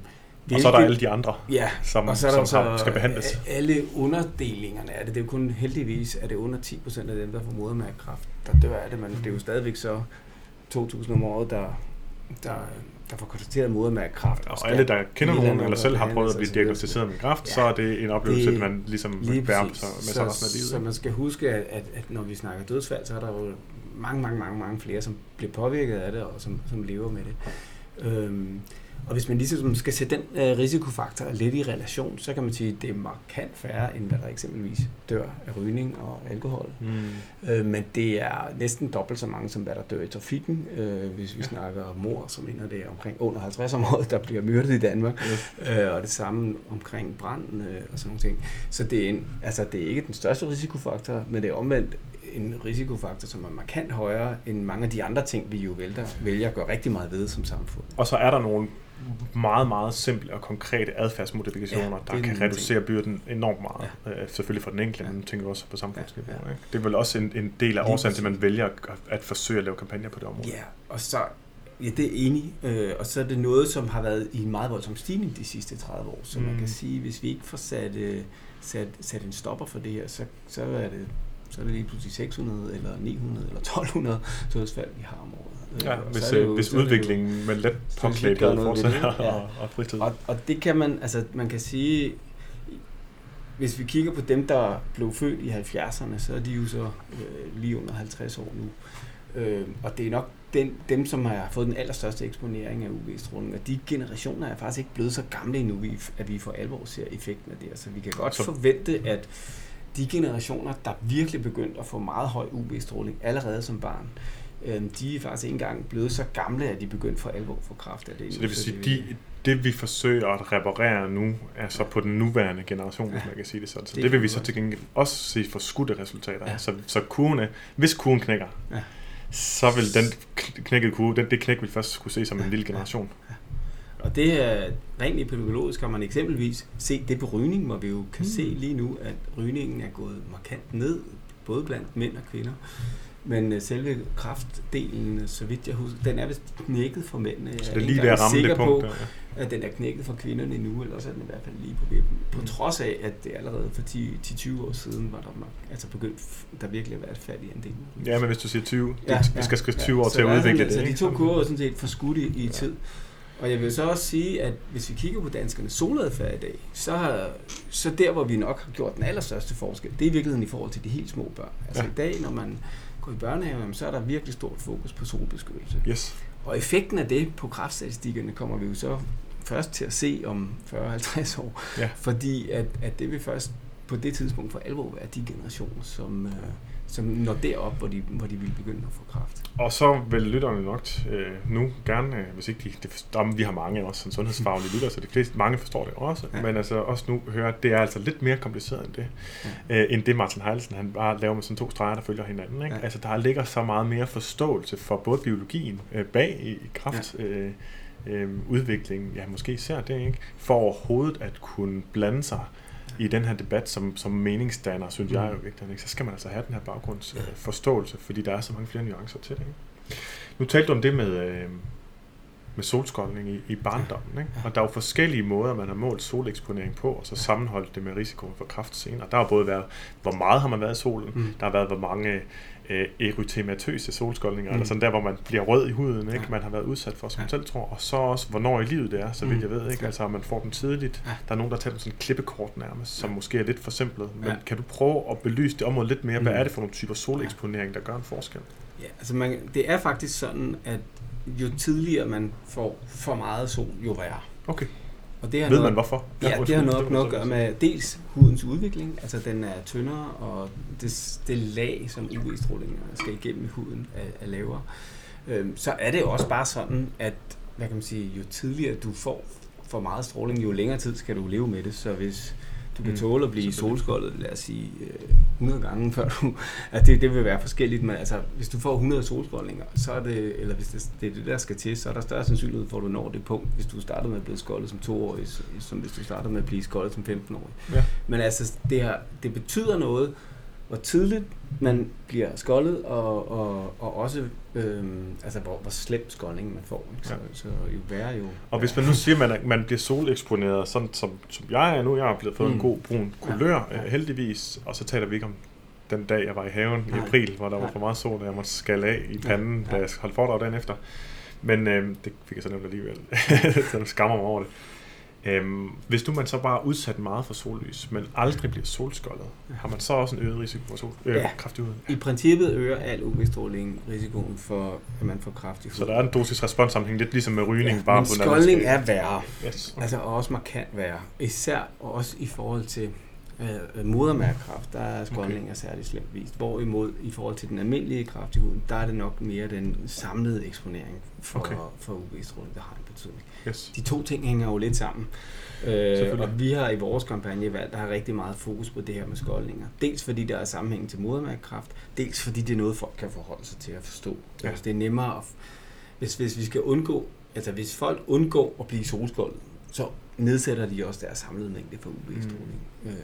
Og så er der alle de andre, Ja, som, og så er der som så skal behandles. alle underdelingerne af det. Det er jo kun heldigvis, at det er under 10% af dem, der får modermærkekræft, der dør af det, men det er jo stadigvæk så 2.000 om året, der, der, der får konstateret modermærkekræft. Og skal alle, der kender nogen, eller selv har prøvet at blive og diagnosticeret med kræft, Ja. så er det en oplevelse, Det- man ligesom Lige bærer med sig så, resten af livet. så man skal huske, at, at, at når vi snakker dødsfald, så er der jo mange, mange, mange, mange flere, som bliver påvirket af det, og som, som lever med det. Øhm, Og hvis man ligesom skal sætte den øh, risikofaktor lidt i relation, så kan man sige, at det er markant færre, end hvad der eksempelvis dør af rygning og alkohol. Mm. Øh, men det er næsten dobbelt så mange, som hvad der dør i trafikken, øh, hvis vi ja. snakker om mor, som ender det er omkring under 50 om året, der bliver myrdet i Danmark. Ja. Øh, og det samme omkring brand øh, og sådan nogle ting. Så det er, en, altså, det er ikke den største risikofaktor, men det er omvendt en risikofaktor, som er markant højere end mange af de andre ting, vi jo vælger, vælger at gøre rigtig meget ved som samfund. Og så er der nogle meget, meget simple og konkrete adfærdsmodifikationer, ja, der kan reducere ting. byrden enormt meget. Ja. Øh, selvfølgelig for den enkelte, ja. men tænker også på samfundsniveau. Ja, ja. Ikke? Det er vel også en, en del af årsagen til, at man vælger at, at forsøge at lave kampagner på det område. Ja, og så Ja, det er enig. Øh, og så er det noget, som har været i en meget voldsom stigning de sidste 30 år. Så mm. man kan sige, hvis vi ikke får sat, øh, sat, sat en stopper for det her, så, så er det så er det lige pludselig 600 eller 900 eller 1200 dødsfald, vi har om året. Ja, øh, hvis, jo, hvis udviklingen med let påklædthed fortsætter ja. og, og fritid. Og, og det kan man, altså man kan sige, hvis vi kigger på dem, der blev født i 70'erne, så er de jo så øh, lige under 50 år nu. Øh, og det er nok den, dem, som har fået den allerstørste eksponering af UV-stråling, og de generationer er faktisk ikke blevet så gamle endnu, at vi for alvor ser effekten af det. Så vi kan godt så... forvente, at de generationer, der virkelig begyndte at få meget høj UV-stråling allerede som barn, øh, de er faktisk ikke engang blevet så gamle, at de begyndte for alvor for kraft af det. Så det vil sige, de, det vi forsøger at reparere nu, er så på den nuværende generation, ja. hvis man kan sige det sådan. Så det, det vil vi så til gengæld også se for skudte resultater. Ja. Så, så kurvene, hvis kurven knækker, ja. så vil den knækkede kurve, den, det knæk vil først kunne se som en lille generation. Ja. Og det er rent epidemiologisk, kan man eksempelvis se det på rygning, hvor vi jo kan mm. se lige nu, at rygningen er gået markant ned, både blandt mænd og kvinder. Men uh, selve kraftdelen, så vidt jeg husker, den er vist knækket for mændene. Så det er lige ved at ramme det punkt, på, der, ja. at den er knækket for kvinderne nu, eller så er den i hvert fald lige på vippen. På mm. trods af, at det allerede for 10-20 år siden var der nok, altså begyndt, der virkelig har været fat i en del. Ja, men hvis du siger 20, ja, det, vi skal skrive 20 ja, år til at udvikle det. Så de to kurver er sådan set skudt i, i ja. tid. Og jeg vil så også sige, at hvis vi kigger på danskernes soladfærd i dag, så, har, så der, hvor vi nok har gjort den allerstørste forskel, det er i virkeligheden i forhold til de helt små børn. Altså ja. i dag, når man går i børnehave, så er der virkelig stort fokus på solbeskyttelse. Yes. Og effekten af det på kraftstatistikkerne kommer vi jo så først til at se om 40-50 år. Ja. Fordi at, at det vil først på det tidspunkt for alvor være de generationer, som, øh, som når derop, hvor de, hvor de vil begynde at få kraft. Og så vil lytterne nok øh, nu gerne, øh, hvis ikke de, det, der, vi har mange også sådan sundhedsfaglige lyttere, så de fleste, mange forstår det også, ja. men altså også nu høre, at det er altså lidt mere kompliceret end det, ja. øh, end det Martin Heilsen, han bare laver med sådan to streger, der følger hinanden. Ikke? Ja. Altså der ligger så meget mere forståelse for både biologien øh, bag i kraft, ja. øh, øh, udviklingen, ja måske især det, ikke? for overhovedet at kunne blande sig i den her debat som, som meningsdanner, synes mm. jeg er jo vigtigt, ikke? så skal man altså have den her baggrundsforståelse, øh, fordi der er så mange flere nuancer til det. Ikke? Nu talte du om det med, øh, med solskoldning i, i barndommen, ikke? og der er jo forskellige måder, man har målt soleksponering på, og så sammenholdt det med risikoen for kræft senere. Der har både været, hvor meget har man været i solen, mm. der har været, hvor mange øh, erytematøse solskoldninger, mm. eller sådan der, hvor man bliver rød i huden, ikke? Ja. man har været udsat for, som ja. man selv tror, og så også, hvornår i livet det er, så vidt mm. jeg ved, ikke? altså man får dem tidligt. Ja. Der er nogen, der tager dem sådan klippekort nærmest, som ja. måske er lidt for simpelt, men ja. kan du prøve at belyse det område lidt mere? Mm. Hvad er det for nogle typer soleksponering, der gør en forskel? Ja, altså man, det er faktisk sådan, at jo tidligere man får for meget sol, jo værre. Okay. Og det har Ved noget, man hvorfor? Ja, ja det har noget, noget at gøre med dels hudens udvikling, altså den er tyndere, og det, det lag, som UV-stråling skal igennem i huden, er, er lavere. Øhm, så er det også bare sådan, at hvad kan man sige, jo tidligere du får for meget stråling, jo længere tid skal du leve med det. Så hvis du kan mm. tåle at blive solskoldet, lad os sige, 100 øh, gange, før du... Altså det, det vil være forskelligt, men altså, hvis du får 100 solskoldninger, så er det, eller hvis det, det er det, der skal til, så er der større sandsynlighed for, at du når det punkt, hvis du startede med at blive skoldet som toårig, som hvis du startede med at blive skoldet som 15-årig. Ja. Men altså, det, her, det betyder noget, hvor tidligt man bliver skoldet, og, og, og også øhm, altså, hvor, hvor slem skoldning man får. Så, ja. så jo værre jo... Og hvis man nu siger, at man, man bliver soleksponeret, sådan som, som jeg er nu, jeg har blevet fået mm. en god brun kulør, ja. Ja. heldigvis, og så taler vi ikke om den dag, jeg var i haven i april, hvor der var for meget sol, og jeg måtte skalle af i panden, ja. Ja. da jeg holdt foredrag dagen efter. Men øh, det fik jeg så nemt alligevel, så jeg skammer mig over det. Øhm, hvis du man så bare er udsat meget for sollys, men aldrig bliver solskoldet, har man så også en øget risiko for sol, øh, Ja. kræft i huden? I princippet øger al UV-stråling risikoen for, at man får kraft i huden. Så der er en dosis-respons-sammenhæng, lidt ligesom med rygning, ja, bare men på skoldning er værre. Yes. Altså også markant værre. Især også i forhold til øh, modermærkekræft, der er skoldning okay. særligt slemt vist. Hvorimod i forhold til den almindelige kræft i huden, der er det nok mere den samlede eksponering for, Okay. okay. for UV-stråling, der har en betydning. Yes. De to ting hænger jo lidt sammen. Øh, og vi har i vores kampagne valgt at have rigtig meget fokus på det her med skoldninger. Dels fordi der er sammenhæng til modermærkekræft, dels fordi det er noget, folk kan forholde sig til at forstå. Ja. Altså, det er nemmere, at, hvis, hvis vi skal undgå, altså hvis folk undgår at blive solskoldet, så nedsætter de også deres samlede mængde for UV-stråling. Mm. Øh,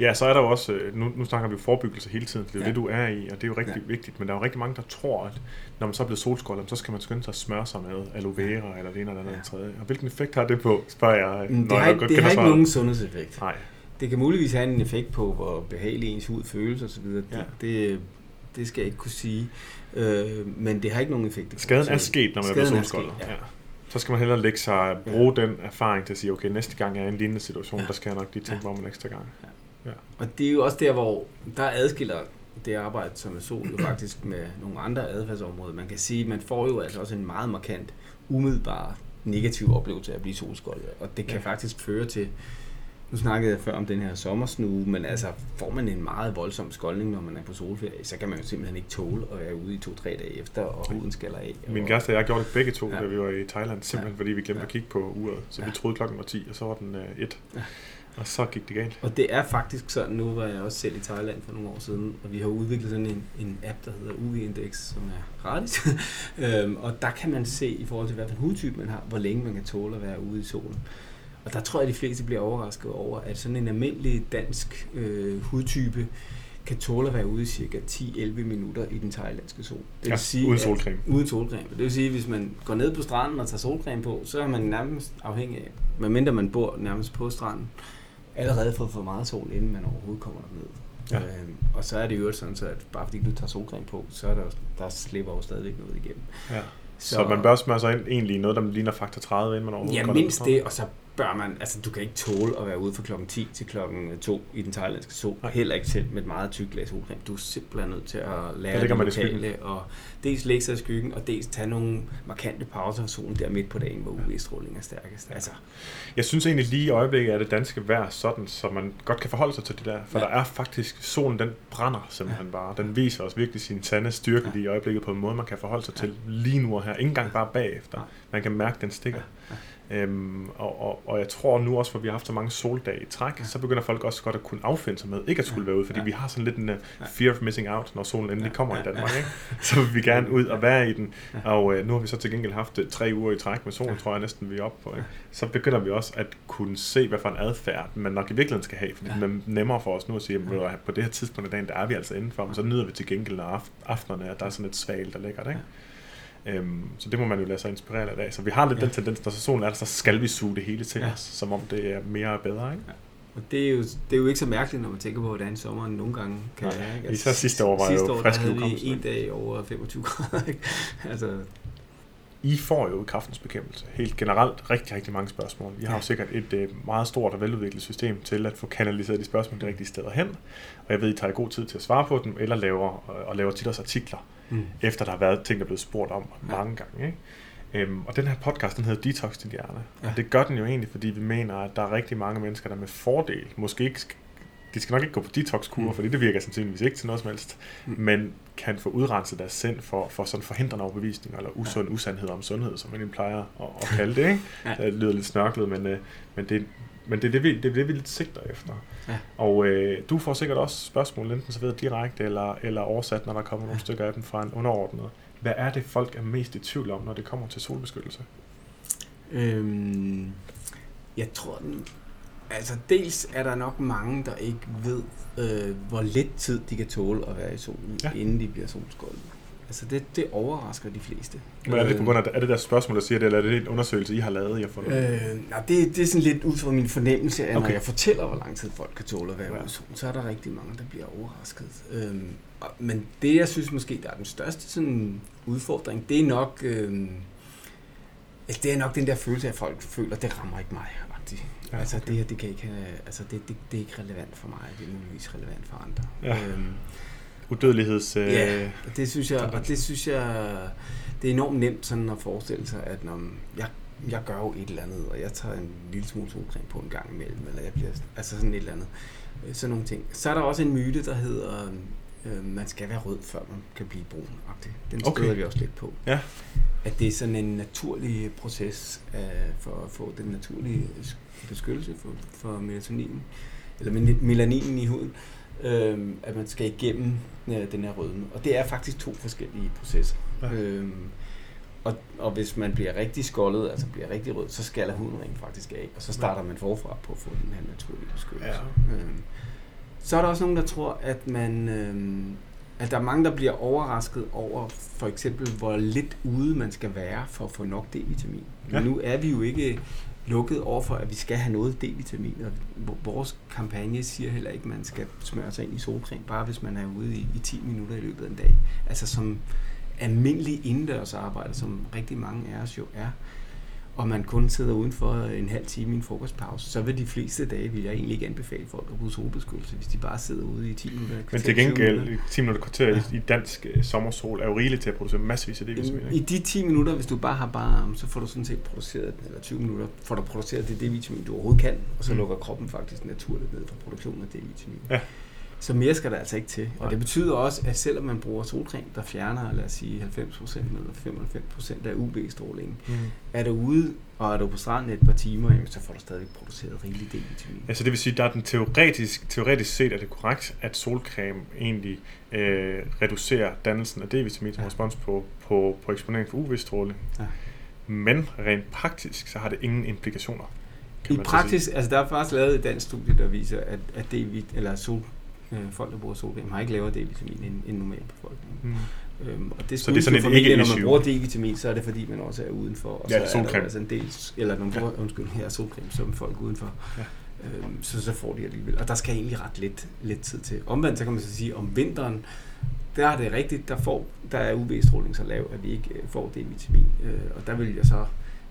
Ja, så er der jo også, øh, nu, nu snakker vi jo forebyggelse hele tiden, det er jo Ja. det, du er i, og det er jo rigtig Ja. vigtigt, men der er jo rigtig mange, der tror, at når man så er blevet solskoldet, så skal man skynde sig at smøre sig med aloe vera eller det ene eller andet Ja. ja. tredje. Og hvilken effekt har det på, spørger jeg, Men det har, jeg ikke, godt det har ikke nogen sundhedseffekt. Nej, Det kan muligvis have en effekt på, hvor behagelig ens hud føles osv. Det, Ja. det, det skal jeg ikke kunne sige. Øh, men det har ikke nogen effekt. skaden er sket, når man er blevet Skaden er solskoldet. sket, ja. Ja. Så skal man hellere lægge sig, bruge den erfaring til at sige, okay, næste gang jeg er i en lignende situation, Ja. der skal jeg nok lige tænke Ja. mig om en ekstra gang. Og det er jo også der, hvor der adskiller det arbejde som er sol jo faktisk med nogle andre adfærdsområder. Man kan sige, at man får jo altså også en meget markant, umiddelbar negativ oplevelse af at blive solskoldet. Og det kan Ja. ja. faktisk føre til, nu snakkede jeg før om den her sommersnue, men altså får man en meget voldsom skoldning, når man er på solferie, så kan man jo simpelthen ikke tåle at være ude i to-tre dage efter, og huden skaller af. Min og, kæreste og jeg gjorde det begge to, Ja. da vi var i Thailand, simpelthen fordi vi glemte Ja. at kigge på uret. Så vi Ja. troede klokken var 10, og så var den øh, 1. Ja. Og så gik det galt. Og det er faktisk sådan, nu var jeg også selv i Thailand for nogle år siden, og vi har udviklet sådan en, en app, der hedder UV-index, som er gratis. øhm, og der kan man se i forhold til, hvilken hudtype man har, hvor længe man kan tåle at være ude i solen. Og der tror jeg, at de fleste bliver overrasket over, at sådan en almindelig dansk øh, hudtype kan tåle at være ude i cirka 10-11 minutter i den thailandske sol. Det Ja, uden at- solcreme. Uden solcreme. Det vil sige, at hvis man går ned på stranden og tager solcreme på, så er man nærmest afhængig af, medmindre man bor nærmest på stranden, allerede fået for meget sol, inden man overhovedet kommer derned. Ja. Øhm, og så er det jo sådan, så at bare fordi du tager solcreme på, så er der, der slipper jo stadigvæk noget igennem. Ja. Så, så man bør smøre sig ind egentlig noget, der ligner faktor 30, inden man overhovedet Ja, ned mindst det, og så bør man, altså du kan ikke tåle at være ude fra klokken 10 til klokken 2 i den thailandske sol. Nej. Heller ikke selv med et meget tykt lag solcreme. Du er simpelthen nødt til at lære ligger det lokale, og dels lægge sig i skyggen, og dels tage nogle markante pauser af solen der midt på dagen, hvor UV-stråling er stærkest. Altså, Jeg synes egentlig lige i øjeblikket er det danske vejr sådan, så man godt kan forholde sig til det der. For Ja. ja. der er faktisk, solen den brænder simpelthen ja. bare. Den viser os virkelig sin sande styrke Ja. lige i øjeblikket på en måde, man kan forholde sig til lige nu og her. Ikke engang bare bagefter. Nej. Man kan mærke, den stikker. Ja. Øhm, og, og, og jeg tror nu også, hvor vi har haft så mange soldage i træk, Ja. så begynder folk også godt at kunne affinde sig med ikke at skulle Ja. være ude, fordi Ja. vi har sådan lidt en uh, Ja. fear of missing out, når solen endelig Ja. kommer i Ja. Danmark. Ikke? Så vil vi gerne ud og være i den. Ja. Og øh, nu har vi så til gengæld haft øh, tre uger i træk med solen, Ja. tror jeg næsten, vi er oppe på. Ikke? Så begynder vi også at kunne se, hvad for en adfærd man nok i virkeligheden skal have, fordi Ja. det er nemmere for os nu at sige, at Ja. på det her tidspunkt af dagen, der er vi altså indenfor, men så nyder vi til gengæld aftenerne, at der er sådan et svalt og lækkert. Ikke? Øhm, så det må man jo lade sig inspirere af. Så vi har lidt Ja. den tendens, når så solen er der, så skal vi suge det hele til Ja. os, som om det er mere og bedre. Ikke? Og det er, jo, det er jo ikke så mærkeligt, når man tænker på, hvordan sommeren nogle gange kan Nej, være. Ikke? især sidste år var sidste jo frisk i havde vi en dag over 25 grader. Ikke? altså, I får jo kraftens bekæmpelse helt generelt rigtig, rigtig mange spørgsmål. Vi har jo Ja. sikkert et øh, meget stort og veludviklet system til at få kanaliseret de spørgsmål de rigtige steder hen. Og jeg ved, I tager god tid til at svare på dem, eller laver, øh, og laver tit også artikler, mm. efter der har været ting, der er blevet spurgt om Ja. mange gange. Ikke? Øhm, og den her podcast, den hedder Detox din hjerne. Ja. Og det gør den jo egentlig, fordi vi mener, at der er rigtig mange mennesker, der med fordel, måske ikke de skal nok ikke gå på detox-kur, Mm. fordi det virker sandsynligvis ikke til noget som helst, Mm. men kan få udrenset deres sind for, for sådan forhindrende overbevisninger, eller usund usandhed om sundhed, som man plejer at, at kalde det. Ikke? Ja. Det lyder lidt snørklet, men, øh, men, det, men det, er det, vi, det er det, vi lidt sigter efter. Ja. Og øh, du får sikkert også spørgsmål, enten serveret direkte eller, eller oversat, når der kommer nogle Ja. stykker af dem fra en underordnet. Hvad er det, folk er mest i tvivl om, når det kommer til solbeskyttelse? Øhm, jeg tror, den, altså dels er der nok mange, der ikke ved, øh, hvor lidt tid de kan tåle at være i solen, Ja. inden de bliver solskoldet. Altså det, det overrasker de fleste. Men er det på grund af, er det der spørgsmål, der siger det, eller er det en undersøgelse, I har lavet, I har fundet? Øh, nej, det, det er sådan lidt ud fra min fornemmelse, at okay. når jeg fortæller, hvor lang tid folk kan tåle at være Ja. solen, så er der rigtig mange, der bliver overrasket. Øhm, og- men det, jeg synes måske, der er den største sådan, udfordring, det er nok... Øhm, altså, det er nok den der følelse af, at folk føler, at det rammer ikke mig. Ja, altså okay. det her, det kan ikke altså det, det, det er ikke relevant for mig, det er muligvis relevant for andre. Ja. Øhm, Udødeligheds... Øh, ja, det synes jeg, og det synes jeg, det er enormt nemt sådan at forestille sig, at når jeg, jeg gør jo et eller andet, og jeg tager en lille smule solcreme på en gang imellem, eller jeg bliver, altså sådan et eller andet, øh, sådan nogle ting. Så er der også en myte, der hedder, øh, man skal være rød, før man kan blive brun. Den støder okay. vi også lidt på. Ja. At det er sådan en naturlig proces øh, for at få den naturlige beskyttelse for, for melatonin, eller melaninen i huden, øh, at man skal igennem øh, den her rødme. Og det er faktisk to forskellige processer. Ja. Øh, og, og hvis man bliver rigtig skoldet, altså bliver rigtig rød, så skal huden rent faktisk af, og så starter man forfra på at få den her naturlige beskyttelse. Ja. Øh, så er der også nogen, der tror, at man... Øh, at der er mange, der bliver overrasket over for eksempel, hvor lidt ude man skal være for at få nok D-vitamin. Ja. nu er vi jo ikke lukket over for, at vi skal have noget D-vitamin. Og vores kampagne siger heller ikke, at man skal smøre sig ind i solcreme, bare hvis man er ude i, i 10 minutter i løbet af en dag. Altså som almindelig indendørsarbejde, som rigtig mange af os jo er, og man kun sidder udenfor en halv time i en frokostpause, så vil de fleste dage, vil jeg egentlig ikke anbefale folk at bruge solbeskyttelse, hvis de bare sidder ude i 10 minutter. Men til gengæld, 10 minutter kvarter ja. i dansk uh, sommersol er jo rigeligt til at producere massevis af D-vitamin. I de 10 minutter, hvis du bare har bare så får du sådan set produceret, eller 20 minutter, får du produceret det D-vitamin, du overhovedet kan, og så mm. lukker kroppen faktisk naturligt ned for produktionen af D-vitamin. Ja. Så mere skal der altså ikke til. Og det betyder også, at selvom man bruger solcreme, der fjerner, lad os sige, 90% eller 95% af UV-strålingen, mm. er du ude, og er du på stranden et par timer, så får du stadig produceret rigeligt D-vitamin. Altså det vil sige, at der er den teoretisk, teoretisk set er det korrekt, at solcreme egentlig øh, reducerer dannelsen af D-vitamin som ja. respons på, på, på eksponering for UV-stråling. Ja. Men rent praktisk, så har det ingen implikationer. I praktisk, altså der er faktisk lavet et dansk studie, der viser, at, at D, eller sol, øh, folk, der bruger solcreme, har ikke lavere D-vitamin end, end normal befolkning. Mm. Øhm, og det, så det er sådan et ikke Når man bruger D-vitamin, så er det fordi, man også er udenfor. Og ja, så er der altså en del, eller nogle ja. undskyld, her solcreme, som folk udenfor. Ja. Øhm, så, så får de alligevel. Og der skal egentlig ret lidt, lidt tid til. Omvendt, så kan man så sige, om vinteren, der er det rigtigt, der, får, der er UV-stråling så lav, at vi ikke øh, får D-vitamin. Øh, og der vil jeg så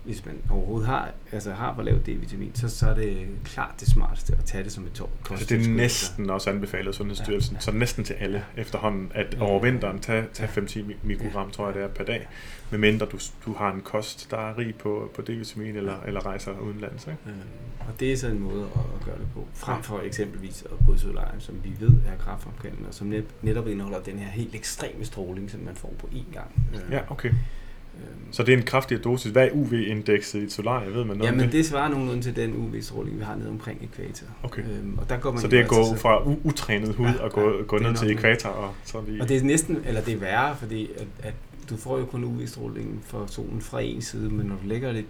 hvis man overhovedet har, altså har for lavt D-vitamin, så, så er det klart det smarteste at tage det som et tår. Altså det er næsten også anbefalet Sundhedsstyrelsen, ja, ja. så næsten til alle efterhånden, at ja. over vinteren tage, tage 5-10 mikrogram, ja. tror jeg det er per dag, medmindre du, du har en kost, der er rig på, på D-vitamin eller, eller rejser udenlands. Ikke? Ja. Og det er så en måde at, gøre det på, frem for eksempelvis at solarium, som vi ved er kraftfremkaldende, og som netop indeholder den her helt ekstreme stråling, som man får på én gang. Ja, okay. Øhm. Så det er en kraftig dosis. Hvad er UV-indekset i et solarium? Ved man noget Jamen, det? det svarer nogenlunde til den UV-stråling, vi har nede omkring ekvator. Okay. Øhm, og der går man så det er at gå fra utrænet hud ja, og gå, ja, gå ned til ekvator? Og, så lige... og det er næsten, eller det er værre, fordi at, at du får jo kun UV-strålingen fra solen fra en side, men når du lægger det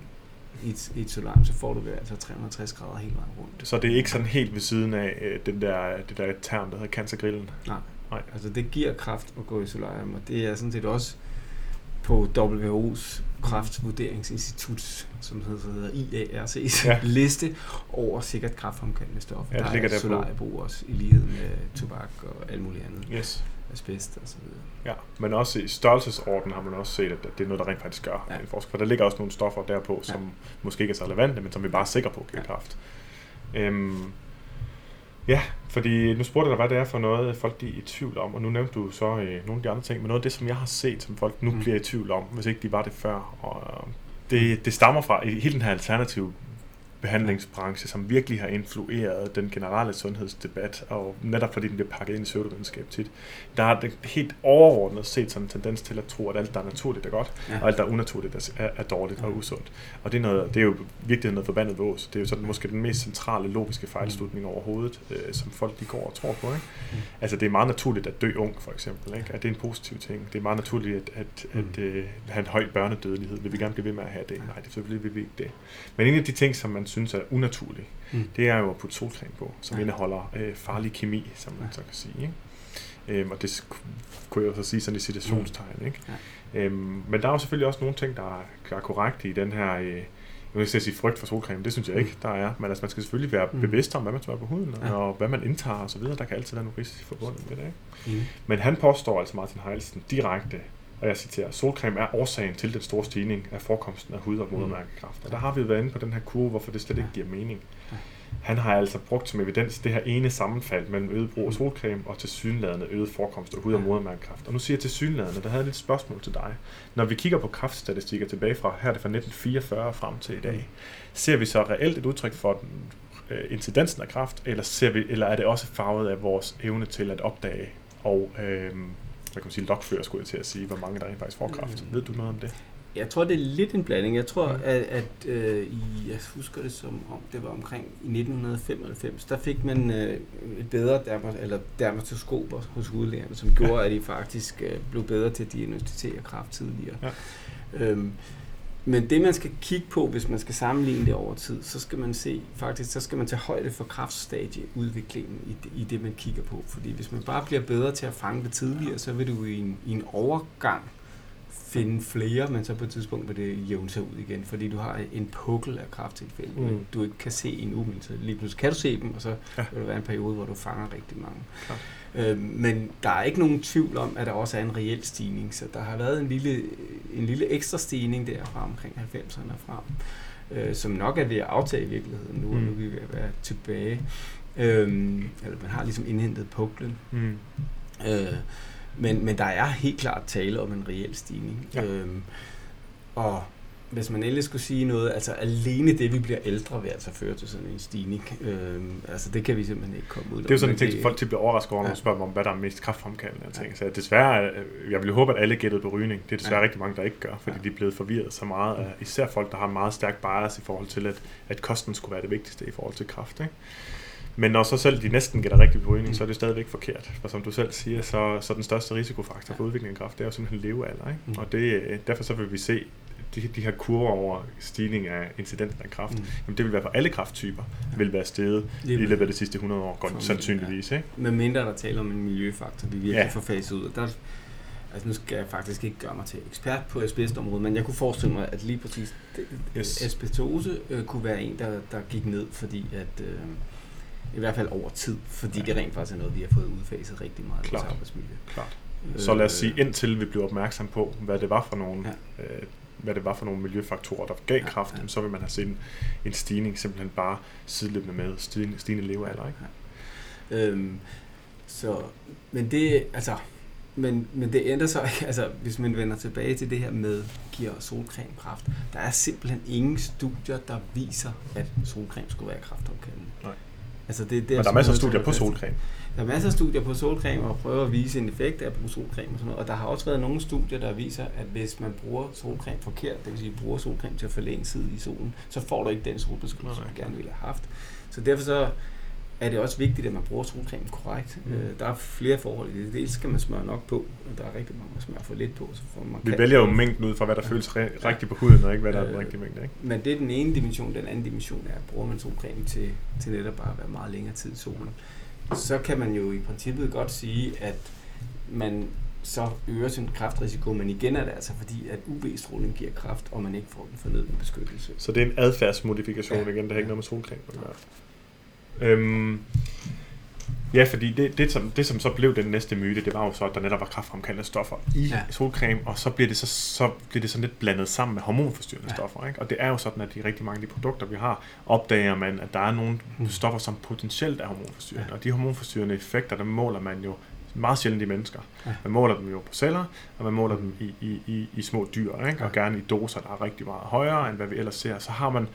i et, i et solarium, så får du det altså 360 grader hele vejen rundt. Så det er ikke sådan helt ved siden af øh, den der, det der term, der hedder cancergrillen? Nej. Nej. Altså det giver kraft at gå i solarium, og det er sådan set også på WHO's kraftvurderingsinstitut, som hedder IARC's ja. liste over sikkert kraftfremkaldende stoffer. Ja, det ligger der er solariebrug også, i lighed med tobak og alt muligt andet. Yes. Asbest og så videre. Ja, men også i størrelsesorden har man også set, at det er noget, der rent faktisk gør ja. en forskel. For der ligger også nogle stoffer derpå, som ja. måske ikke er så relevante, men som vi bare er sikre på giver ja. kraft. Øhm, Ja, fordi nu spurgte jeg dig, hvad det er for noget, folk de er i tvivl om, og nu nævnte du så øh, nogle af de andre ting, men noget af det, som jeg har set, som folk nu mm. bliver i tvivl om, hvis ikke de var det før, og øh, det, det stammer fra hele den her alternative behandlingsbranche, som virkelig har influeret den generelle sundhedsdebat, og netop fordi den bliver pakket ind i pseudovidenskab tit, der har det helt overordnet set sådan en tendens til at tro, at alt, der er naturligt, er godt, ja. og alt, der er unaturligt, er, er dårligt ja. og usundt. Og det er, noget, det er jo virkelig noget forbandet vås. Det er jo sådan måske den mest centrale logiske fejlslutning mm. overhovedet, øh, som folk de går og tror på. Ikke? Mm. Altså det er meget naturligt at dø ung, for eksempel. Ikke? At det er en positiv ting. Det er meget naturligt at, at, mm. at uh, have en høj børnedødelighed. Vil vi gerne blive ved med at have det? Nej, det selvfølgelig vil vi ikke det. Men en af de ting, som man synes er unaturlig, mm. det er jo at putte solcreme på, som ja. indeholder øh, farlig kemi, som man ja. så kan sige. Ikke? Øhm, og det kunne jeg jo så sige sådan i citationstegn. Mm. Ikke? Ja. Øhm, men der er jo selvfølgelig også nogle ting, der er, er korrekte i den her... Øh, jeg vil ikke sige frygt for solcreme, det synes jeg ikke, der er. Men altså, man skal selvfølgelig være mm. bevidst om, hvad man smører på huden, ja. og hvad man indtager osv. Der kan altid være nogle risici forbundet med det. Ikke? Mm. Men han påstår altså, Martin Heilsen, direkte, og jeg citerer, solcreme er årsagen til den store stigning af forekomsten af hud- og modermærkekræft. Og der har vi været inde på den her kurve, hvorfor det slet ikke giver mening. Han har altså brugt som evidens det her ene sammenfald mellem øget brug af solcreme og tilsyneladende øget forekomst af hud- og modermærkekræft. Og nu siger jeg tilsyneladende, der havde jeg lidt spørgsmål til dig. Når vi kigger på kraftstatistikker tilbage fra, her er det fra 1944 frem til i dag, ser vi så reelt et udtryk for den, øh, incidensen af kræft, eller, ser vi, eller er det også farvet af vores evne til at opdage og øh, hvad kan man sige, lokføre, skulle jeg til at sige, hvor mange der rent faktisk får kræft. Ved du noget om det? Jeg tror, det er lidt en blanding. Jeg tror, Mm. at, at øh, i, jeg husker det som om, det var omkring i 1995, der fik man øh, et bedre dermat, eller dermatoskoper hos hudlægerne, som gjorde, at de faktisk øh, blev bedre til at diagnostisere kræft tidligere. Ja. Øhm, men det man skal kigge på, hvis man skal sammenligne det over tid, så skal man se, faktisk, så skal man tage højde for kraftstadieudviklingen i det, i det, man kigger på. Fordi hvis man bare bliver bedre til at fange det tidligere, så vil du i en, i en overgang finde flere, men så på et tidspunkt vil det jævne sig ud igen, fordi du har en pukkel af krafttilfælde, Mm. du ikke kan se men så lige pludselig kan du se dem, og så Ja. vil der være en periode, hvor du fanger rigtig mange. Klart. Øhm, men der er ikke nogen tvivl om, at der også er en reel stigning, så der har været en lille, en lille ekstra stigning der fra omkring 90'erne frem, øh, som nok er ved at aftage i virkeligheden nu, mm. og nu er vi ved at være tilbage. Øhm, eller man har ligesom indhentet puklen. Mm. Øh, men, men der er helt klart tale om en reel stigning. Ja. Øhm, og hvis man ellers skulle sige noget, altså alene det, vi bliver ældre, vil altså føre til sådan en stigning. Øhm, altså det kan vi simpelthen ikke komme ud af. Det er jo sådan en ting, som folk til bliver overrasket over, når Ja. spørger dem om, hvad der er mest kraftfremkaldende. Ja. tænker. Så desværre, øh, jeg vil jo håbe, at alle gættede på rygning. Det er desværre Ja. rigtig mange, der ikke gør, fordi Ja. de er blevet forvirret så meget af især folk, der har meget stærk bias i forhold til, at, at kosten skulle være det vigtigste i forhold til kraft. Ikke? Men når så selv de næsten gætter rigtigt på rygning, Mm. så er det stadigvæk forkert. For som du selv siger, så, så den største risikofaktor for Ja. udvikling af kræft, det er jo simpelthen levealder. Ikke? Mm. Og det, øh, derfor så vil vi se de, de her kurver over stigning af incidensen af kræft. Mm. Jamen, det vil være for alle krafttyper, vil være steget i løbet af de sidste 100 år, godt sandsynligvis. Ikke? Med mindre der taler om en miljøfaktor, vi virkelig Ja. ja. får faset ud. Der, altså nu skal jeg faktisk ikke gøre mig til ekspert på asbestområdet, men jeg kunne forestille mig, at lige præcis yes. asbestose øh, kunne være en, der, der gik ned, fordi at... Øh, i hvert fald over tid, fordi Ja. ja. det rent faktisk er noget, vi har fået udfaset rigtig meget i vores Klart. arbejdsmiljø. Klart. Så lad os sige, indtil vi bliver opmærksom på, hvad det var for nogle, Ja. øh, hvad det var for nogle miljøfaktorer, der gav Ja, kraft, ja. så vil man have set en, en stigning simpelthen bare sideløbende med stigende, stigende levealder. Ikke? Øhm, så, men det, altså, men, men det ændrer sig ikke, altså, hvis man vender tilbage til det her med, giver solcreme kraft. Der er simpelthen ingen studier, der viser, at solcreme skulle være kraftopkaldende. Nej. Altså det, det Men der er masser af studier på solcreme. Der er masser af studier på solcreme og prøver at vise en effekt af at bruge solcreme og sådan noget. Og der har også været nogle studier, der viser, at hvis man bruger solcreme forkert, det vil sige bruger solcreme til at forlænge tid i solen, så får du ikke den solbeskyttelse, du gerne ville have haft. Så derfor så er det også vigtigt, at man bruger solcreme korrekt. Mm. Mm. Der er flere forhold i det. Dels skal man smøre nok på, og der er rigtig mange, der smører for lidt på. Så får man Vi kan- vælger jo mængden ud fra, hvad der Ja. føles re- rigtigt på huden, og ikke hvad der er den Øh, rigtige mængde. Ikke? Men det er den ene dimension. Den anden dimension er, at bruger man solcreme til, til netop bare at være meget længere tid i solen, så kan man jo i princippet godt sige, at man så øger sin kraftrisiko, men igen er det altså fordi, at UV-stråling giver kraft, og man ikke får den fornødne beskyttelse. Så det er en adfærdsmodifikation Ja. igen, der har ikke noget med solcreme at gøre. Øhm, ja, fordi det, det, som, det, som så blev den næste myte, det var jo så, at der netop var kraftfremkaldende stoffer i ja. Solcreme, og så bliver, det så, så bliver det sådan lidt blandet sammen med hormonforstyrrende ja. Stoffer. Ikke? Og det er jo sådan, at i rigtig mange af de produkter, vi har, opdager man, at der er nogle Mm. stoffer, som potentielt er hormonforstyrrende. Ja. Og de hormonforstyrrende effekter, dem måler man jo meget sjældent i mennesker. Ja. Man måler dem jo på celler, og man måler dem i, i, i, i små dyr, ikke? og Ja. gerne i doser, der er rigtig meget højere, end hvad vi ellers ser. Så har man,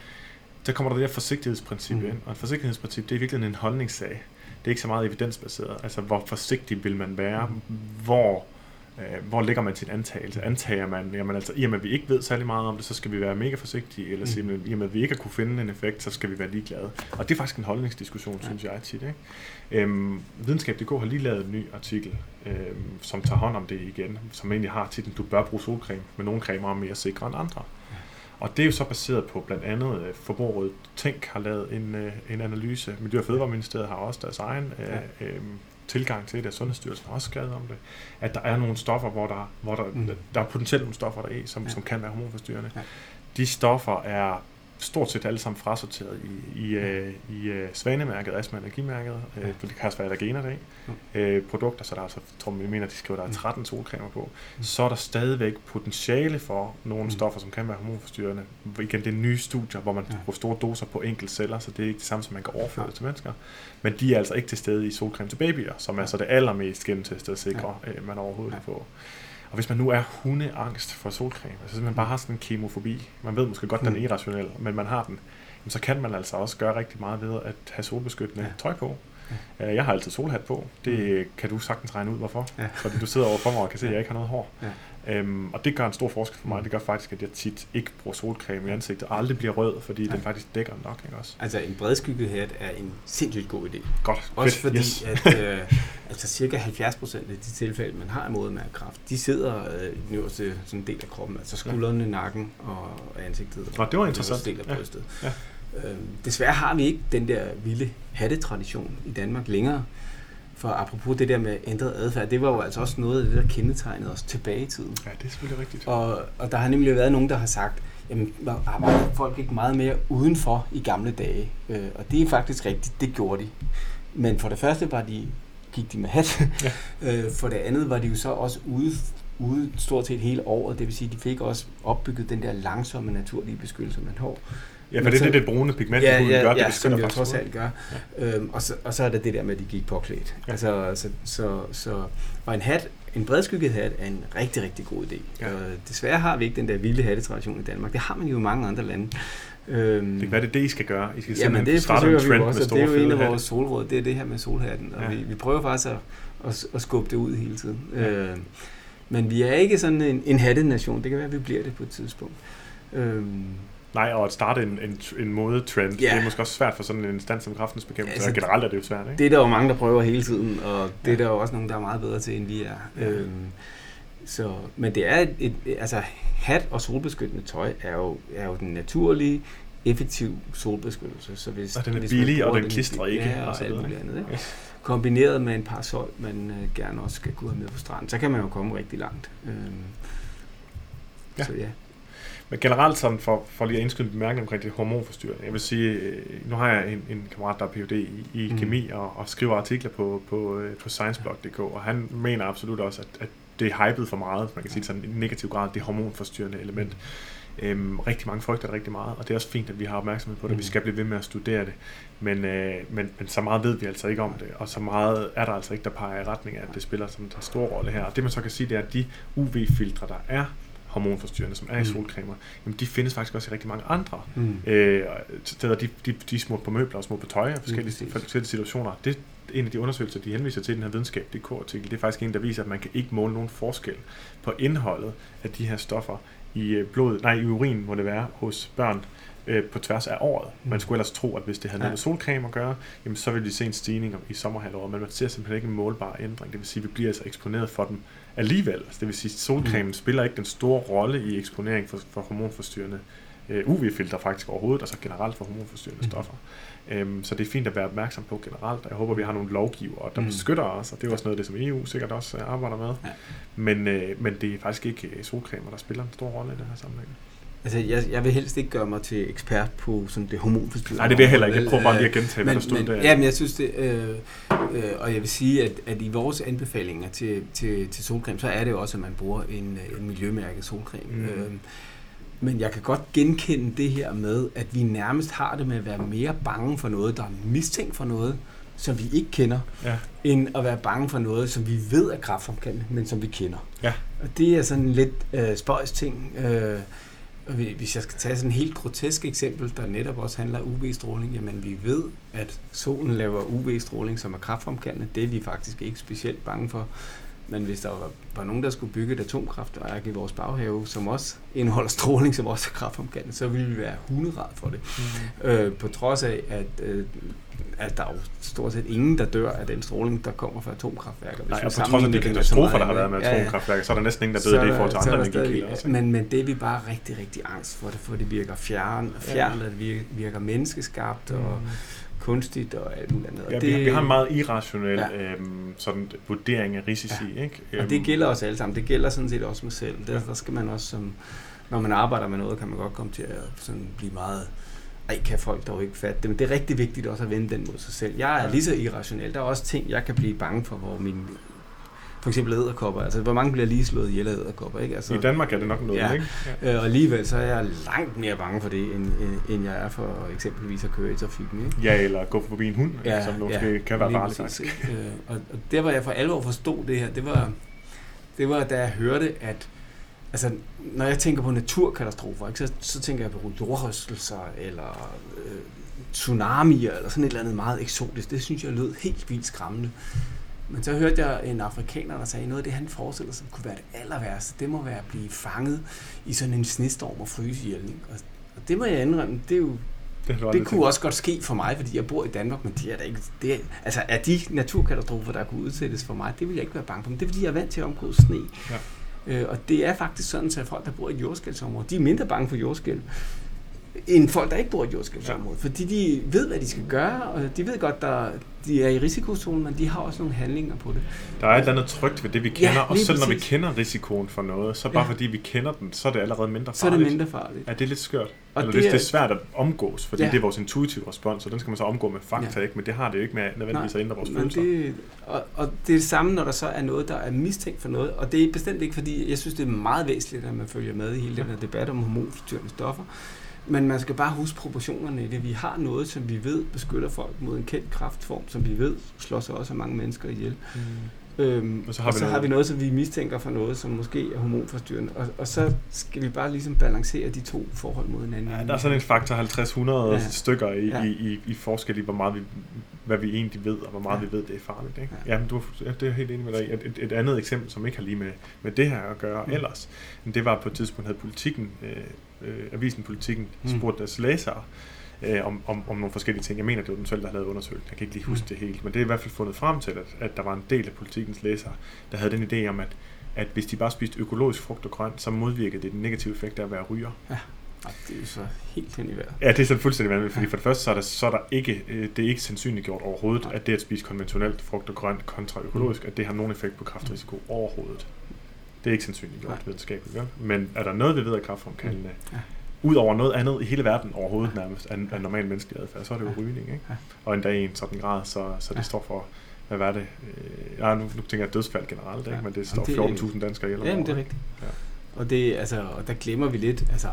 der kommer der det her forsigtighedsprincip Mhm. ind, og et forsigtighedsprincip, det er i virkeligheden en holdningssag. Det er ikke så meget evidensbaseret. Altså, hvor forsigtig vil man være? Hvor, øh, hvor ligger man sin antagelse? Antager man, jamen altså, i og med at vi ikke ved særlig meget om det, så skal vi være mega forsigtige, eller mm. i og med at vi ikke har kunne finde en effekt, så skal vi være ligeglade. Og det er faktisk en holdningsdiskussion, Ja. synes jeg tit. Ikke? Øhm, Videnskab.dk har lige lavet en ny artikel, øhm, som tager hånd om det igen, som egentlig har titlen, du bør bruge solcreme, men nogle cremer er mere sikre end andre. Og det er jo så baseret på blandt andet øh, Forbrugerrådet Tænk har lavet en, øh, en analyse. Miljø- og Fødevareministeriet har også deres egen øh, øh, tilgang til det, og Sundhedsstyrelsen har også skrevet om det, at der er nogle stoffer, hvor der, hvor der, mm. Der er potentielt nogle stoffer der er som, ja. Ja. som kan være hormonforstyrrende. Ja. De stoffer er stort set alle sammen frasorteret i, i, øh, i øh, Svanemærket, Astma Energimærket, øh, for det kan også være allergener der øh, produkter, så der er altså, jeg tror, vi mener, de skriver, der er 13 solcremer på, så er der stadigvæk potentiale for nogle stoffer, som kan være hormonforstyrrende. Igen, det er nye studier, hvor man bruger store doser på enkelte celler, så det er ikke det samme, som man kan overføre det til mennesker. Men de er altså ikke til stede i solcreme til babyer, som er så det allermest gennemtestede sikre, øh, man overhovedet kan få. Og hvis man nu er hundeangst for solcreme, altså hvis man bare har sådan en kemofobi, man ved måske godt, den er Mm. irrationel, men man har den, jamen, så kan man altså også gøre rigtig meget ved at have solbeskyttende Ja. tøj på. Øh, Jeg har altid solhat på. Det kan du sagtens regne ud, hvorfor. Ja. Fordi du sidder overfor mig og kan se, at jeg ikke har noget hår. Ja. Øhm, og det gør en stor forskel for mig. Det gør faktisk, at jeg tit ikke bruger solcreme i ansigtet, og aldrig bliver rød, fordi Ja. den faktisk dækker nok. Ikke også? Altså en bredskygget hat er en sindssygt god idé. Godt. Også Fedt. fordi, Yes. at øh, altså cirka 70 procent af de tilfælde, man har af modermærkekræft, de sidder øh, i den øverste sådan del af kroppen, altså skuldrene, nakken og ansigtet. Nå, det var og interessant. Den del af Ja. brystet. Ja. Øhm, desværre har vi ikke den der vilde hattetradition i Danmark længere. For apropos det der med ændret adfærd, det var jo altså også noget af det, der kendetegnede os tilbage i tiden. Ja, det er selvfølgelig rigtigt. Og, og der har nemlig været nogen, der har sagt, jamen, arbejdede folk ikke meget mere udenfor i gamle dage? Øh, og det er faktisk rigtigt, det gjorde de. Men for det første var de, gik de med hat. Ja. øh, for det andet var de jo så også ude, ude stort set hele året. Det vil sige, de fik også opbygget den der langsomme naturlige beskyttelse, man har. Ja, for det er det, det brune pigment, ja, ja, gør, ja, det som beskytter det jo trods alt gør. Ja. Øhm, og, så, og så er der det der med, at de gik påklædt. Ja. Ja. Altså, så, så, så, og en hat, en bredskygget hat er en rigtig, rigtig god idé. Ja. Ja. Øh, desværre har vi ikke den der vilde hattetradition i Danmark. Det har man jo i mange andre lande. Øhm, Det kan være, det er det, I skal gøre. I skal Jamen det starte en vi trend jo også, med og det er jo en af vores solråd, det er det her med solhatten, og Ja. ja. vi, vi prøver faktisk at, at, at skubbe det ud hele tiden. Ja. Øh, men vi er ikke sådan en, en hattenation, det kan være, at vi bliver det på et tidspunkt. Øhm, Nej, og at starte en, en, en modetrend, Ja. det er måske også svært for sådan en instans som kraftens bekæmpelse. Altså, generelt er det jo svært, ikke? Det er der jo mange, der prøver hele tiden, og det Ja. er der jo også nogen, der er meget bedre til, end vi er. Ja. Øhm, så, men det er et, et, altså hat og solbeskyttende tøj er jo, er jo den naturlige, effektiv solbeskyttelse. Så hvis, Og den er hvis billig, og bruger den klistrer ikke, Ja, og og så alt muligt andet. Ikke? Ja. Kombineret med en parasol, man øh, gerne også skal kunne have med på stranden, så kan man jo komme rigtig langt. Øhm, Ja. Så ja. Men generelt sådan, for, for lige at indskyde en bemærkning omkring det hormonforstyrrende. Jeg vil sige, øh, nu har jeg en, en kammerat, der er Ph.D. i, i Mm. kemi og, og skriver artikler på, på, øh, på scienceblog.dk, og han mener absolut også, at, at det er hypet for meget, man kan sige sådan i negativ grad, det hormonforstyrrende element. Øhm, rigtig mange frygter det rigtig meget, og det er også fint, at vi har opmærksomhed på det. Mm. Vi skal blive ved med at studere det, men, øh, men, men så meget ved vi altså ikke om det, og så meget er der altså ikke, der peger i retning af, at det spiller sådan en stor rolle her. Og det man så kan sige, det er, at de UV-filtre, der er hormonforstyrrende, som er i Mm. solcremer, jamen de findes faktisk også i rigtig mange andre Mm. øh, steder. De, de, de er smurt på møbler og smurt på tøj og forskellige, præcis. forskellige situationer. Det er en af de undersøgelser, de henviser til i den her videnskab.dk-artikel. Det er faktisk en, der viser, at man kan ikke måle nogen forskel på indholdet af de her stoffer i øh, blodet, nej, i urin må det være, hos børn øh, på tværs af året. Man Mm. skulle ellers tro, at hvis det havde noget Ja. med solcreme at gøre, jamen så ville vi se en stigning i sommerhalvåret, men man ser simpelthen ikke en målbar ændring. Det vil sige, at vi bliver altså eksponeret for dem alligevel. Altså, det vil sige, at solcremen Mm. spiller ikke den store rolle i eksponering for, for hormonforstyrrende øh, UV-filter faktisk overhovedet, altså generelt for hormonforstyrrende Mm. stoffer. Øhm, så det er fint at være opmærksom på generelt, og jeg håber, vi har nogle lovgiver, der Mm. beskytter os, og det er også noget af det, som EU sikkert også øh, arbejder med. Ja. Men, øh, men det er faktisk ikke øh, solcremer, der spiller en stor rolle i den her sammenhæng. Altså, jeg, jeg vil helst ikke gøre mig til ekspert på sådan det hormonforstyrrende. Nej, det vil jeg heller ikke. Jeg prøver bare lige at gentage, hvad der stod der. Ja, men jeg synes det, øh, øh, og jeg vil sige, at, at i vores anbefalinger til, til, til solcreme, så er det jo også, at man bruger en, øh, en miljømærket solcreme. Mm. Øh, men jeg kan godt genkende det her med, at vi nærmest har det med at være mere bange for noget, der er mistænkt for noget, som vi ikke kender, Ja. end at være bange for noget, som vi ved er kraftfremkaldende, men som vi kender. Ja. Og det er sådan en lidt øh, spøjs ting. Øh, hvis jeg skal tage sådan et helt grotesk eksempel, der netop også handler om UV-stråling, jamen vi ved, at solen laver UV-stråling, som er kraftfremkaldende. Det er vi faktisk ikke specielt bange for. Men hvis der var, var nogen, der skulle bygge et atomkraftværk i vores baghave, som også indeholder stråling, som også er kraftfremkaldende, så ville vi være hunderad for det. Mm. Øh, på trods af, at, øh, at der er jo stort set ingen, der dør af den stråling, der kommer fra atomkraftværker. Hvis Nej, og på trods af de katastrofer, der har været med andet. Ja, ja. atomkraftværker, så er der næsten ingen, der døde det i forhold til andre energikilder. Men, men det er vi bare rigtig, rigtig angst for det, for det virker fjern, fjern og det virker, virker menneskeskabt og Mm. kunstigt og alt muligt andet. Og Ja, det, vi, vi har en meget irrationel Ja. øhm, sådan vurdering af risici, ikke? Og Øhm, det gælder os alle sammen. Det gælder sådan set også mig selv. Der, der skal man også som, når man arbejder med noget, kan man godt komme til at sådan blive meget ej, kan folk dog ikke fatte det. Men det er rigtig vigtigt også at vende den mod sig selv. Jeg er lige så irrationel. Der er også ting, jeg kan blive bange for, hvor min for eksempel æderkopper. Altså, hvor mange bliver lige slået ihjel af æderkopper, ikke? Altså, I Danmark er det nok noget, Ja. ikke? øh, og alligevel så er jeg langt mere bange for det, end, end, end jeg er for eksempelvis at køre i trafikken, ikke? Ja, eller gå forbi en hund, ja, som måske ja, kan være farlig faktisk. Øh, og, og der, hvor jeg for alvor forstod det her, det var, det var da jeg hørte, at altså, når jeg tænker på naturkatastrofer, ikke, så, så tænker jeg på jordrystelser, eller øh, tsunamier, eller sådan et eller andet meget eksotisk. Det synes jeg lød helt vildt skræmmende. Men så hørte jeg en afrikaner, der sagde, noget af det, han forestiller sig, kunne være det aller værste, det må være at blive fanget i sådan en snestorm og fryse ihjel. ikke? Og, og det må jeg indrømme, det er jo Det, det kunne også godt ske for mig, fordi jeg bor i Danmark, men det er da ikke... Det er, altså, er de naturkatastrofer, der kunne udsættes for mig, det vil jeg ikke være bange for. Men det er, fordi jeg er vant til at omgå sne. Ja. Øh, og det er faktisk sådan, at folk, der bor i et jordskælvsområde, de er mindre bange for jordskælv, end folk, der ikke bor i et jordskælvsområde. Ja. Fordi de ved, hvad de skal gøre, og de ved godt, der de er i risikozonen, men de har også nogle handlinger på det. Der er et eller andet trygt ved det, vi kender, Ja, og selv når vi kender risikoen for noget, så bare Ja. fordi vi kender den, så er det allerede mindre Så er farligt. det mindre farligt. Ja, det er lidt skørt. Og Eller det det, det er- er svært at omgås, fordi Ja. det er vores intuitive respons, og den skal man så omgå med fakta, Ja. ikke? men det har det jo ikke med nødvendigvis at ændre vores men følelser. det, og, og det er det samme, når der så er noget, der er mistænkt for noget. Og det er bestemt ikke, fordi jeg synes, det er meget væsentligt, at man følger med i hele den her debat om hormonforstyrrende stoffer. Men man skal bare huske proportionerne i det. Vi har noget, som vi ved beskytter folk mod en kendt kraftform, som vi ved slår sig også af mange mennesker ihjel. Mm. Øhm, Og så har og vi så noget- har vi noget, som vi mistænker for noget, som måske er hormonforstyrrende. Og, og så skal vi bare ligesom balancere de to forhold mod hinanden. Ja, der er sådan en faktor 50-100 Ja. stykker i, Ja. i, i, i forskel i, hvor meget vi, hvad vi egentlig ved, og hvor meget Ja. vi ved, det er farligt. Ikke? Ja. Ja. Jamen, du, det er helt enig med dig. Et, et, et andet eksempel, som ikke har lige med, med det her at gøre Mm. ellers, men det var på et tidspunkt, havde politikken, øh, øh, avisen Politikken, Mm. mm. spurgt deres læsere, øh, om, om, om nogle forskellige ting. Jeg mener, det var den selv, der havde lavet undersøgelsen. Jeg kan ikke lige huske Mm. det helt. Men det er i hvert fald fundet frem til, at, at der var en del af politikens læsere, der havde den idé om, at, at hvis de bare spiste økologisk frugt og grønt, så modvirkede det den negative effekt af at være ryger. Ej, det er jo så helt hen i vejret. Ja, det er sådan fuldstændig vanvittigt, fordi Ja. for det første så er der, så er der ikke, øh, det er ikke sandsynligt gjort overhovedet, Nej. at det at spise konventionelt frugt og grønt kontra økologisk, at det har nogen effekt på kraftrisiko overhovedet. Det er ikke sandsynligt gjort videnskabeligt, vel? Men er der noget, vi ved er kraftfremkaldende, Ja. udover noget andet i hele verden overhovedet nærmest, af, af normal menneskelig adfærd, så er det jo rygning, ikke? Og endda i en sådan grad, så, så det står for, hvad var det? Øh, ja, nu, nu tænker jeg dødsfald generelt, ikke? Men det står det- 14.000 danskere ihjel Jamen, det er rigtigt. Ja. Og, det, altså, og der glemmer vi lidt, altså,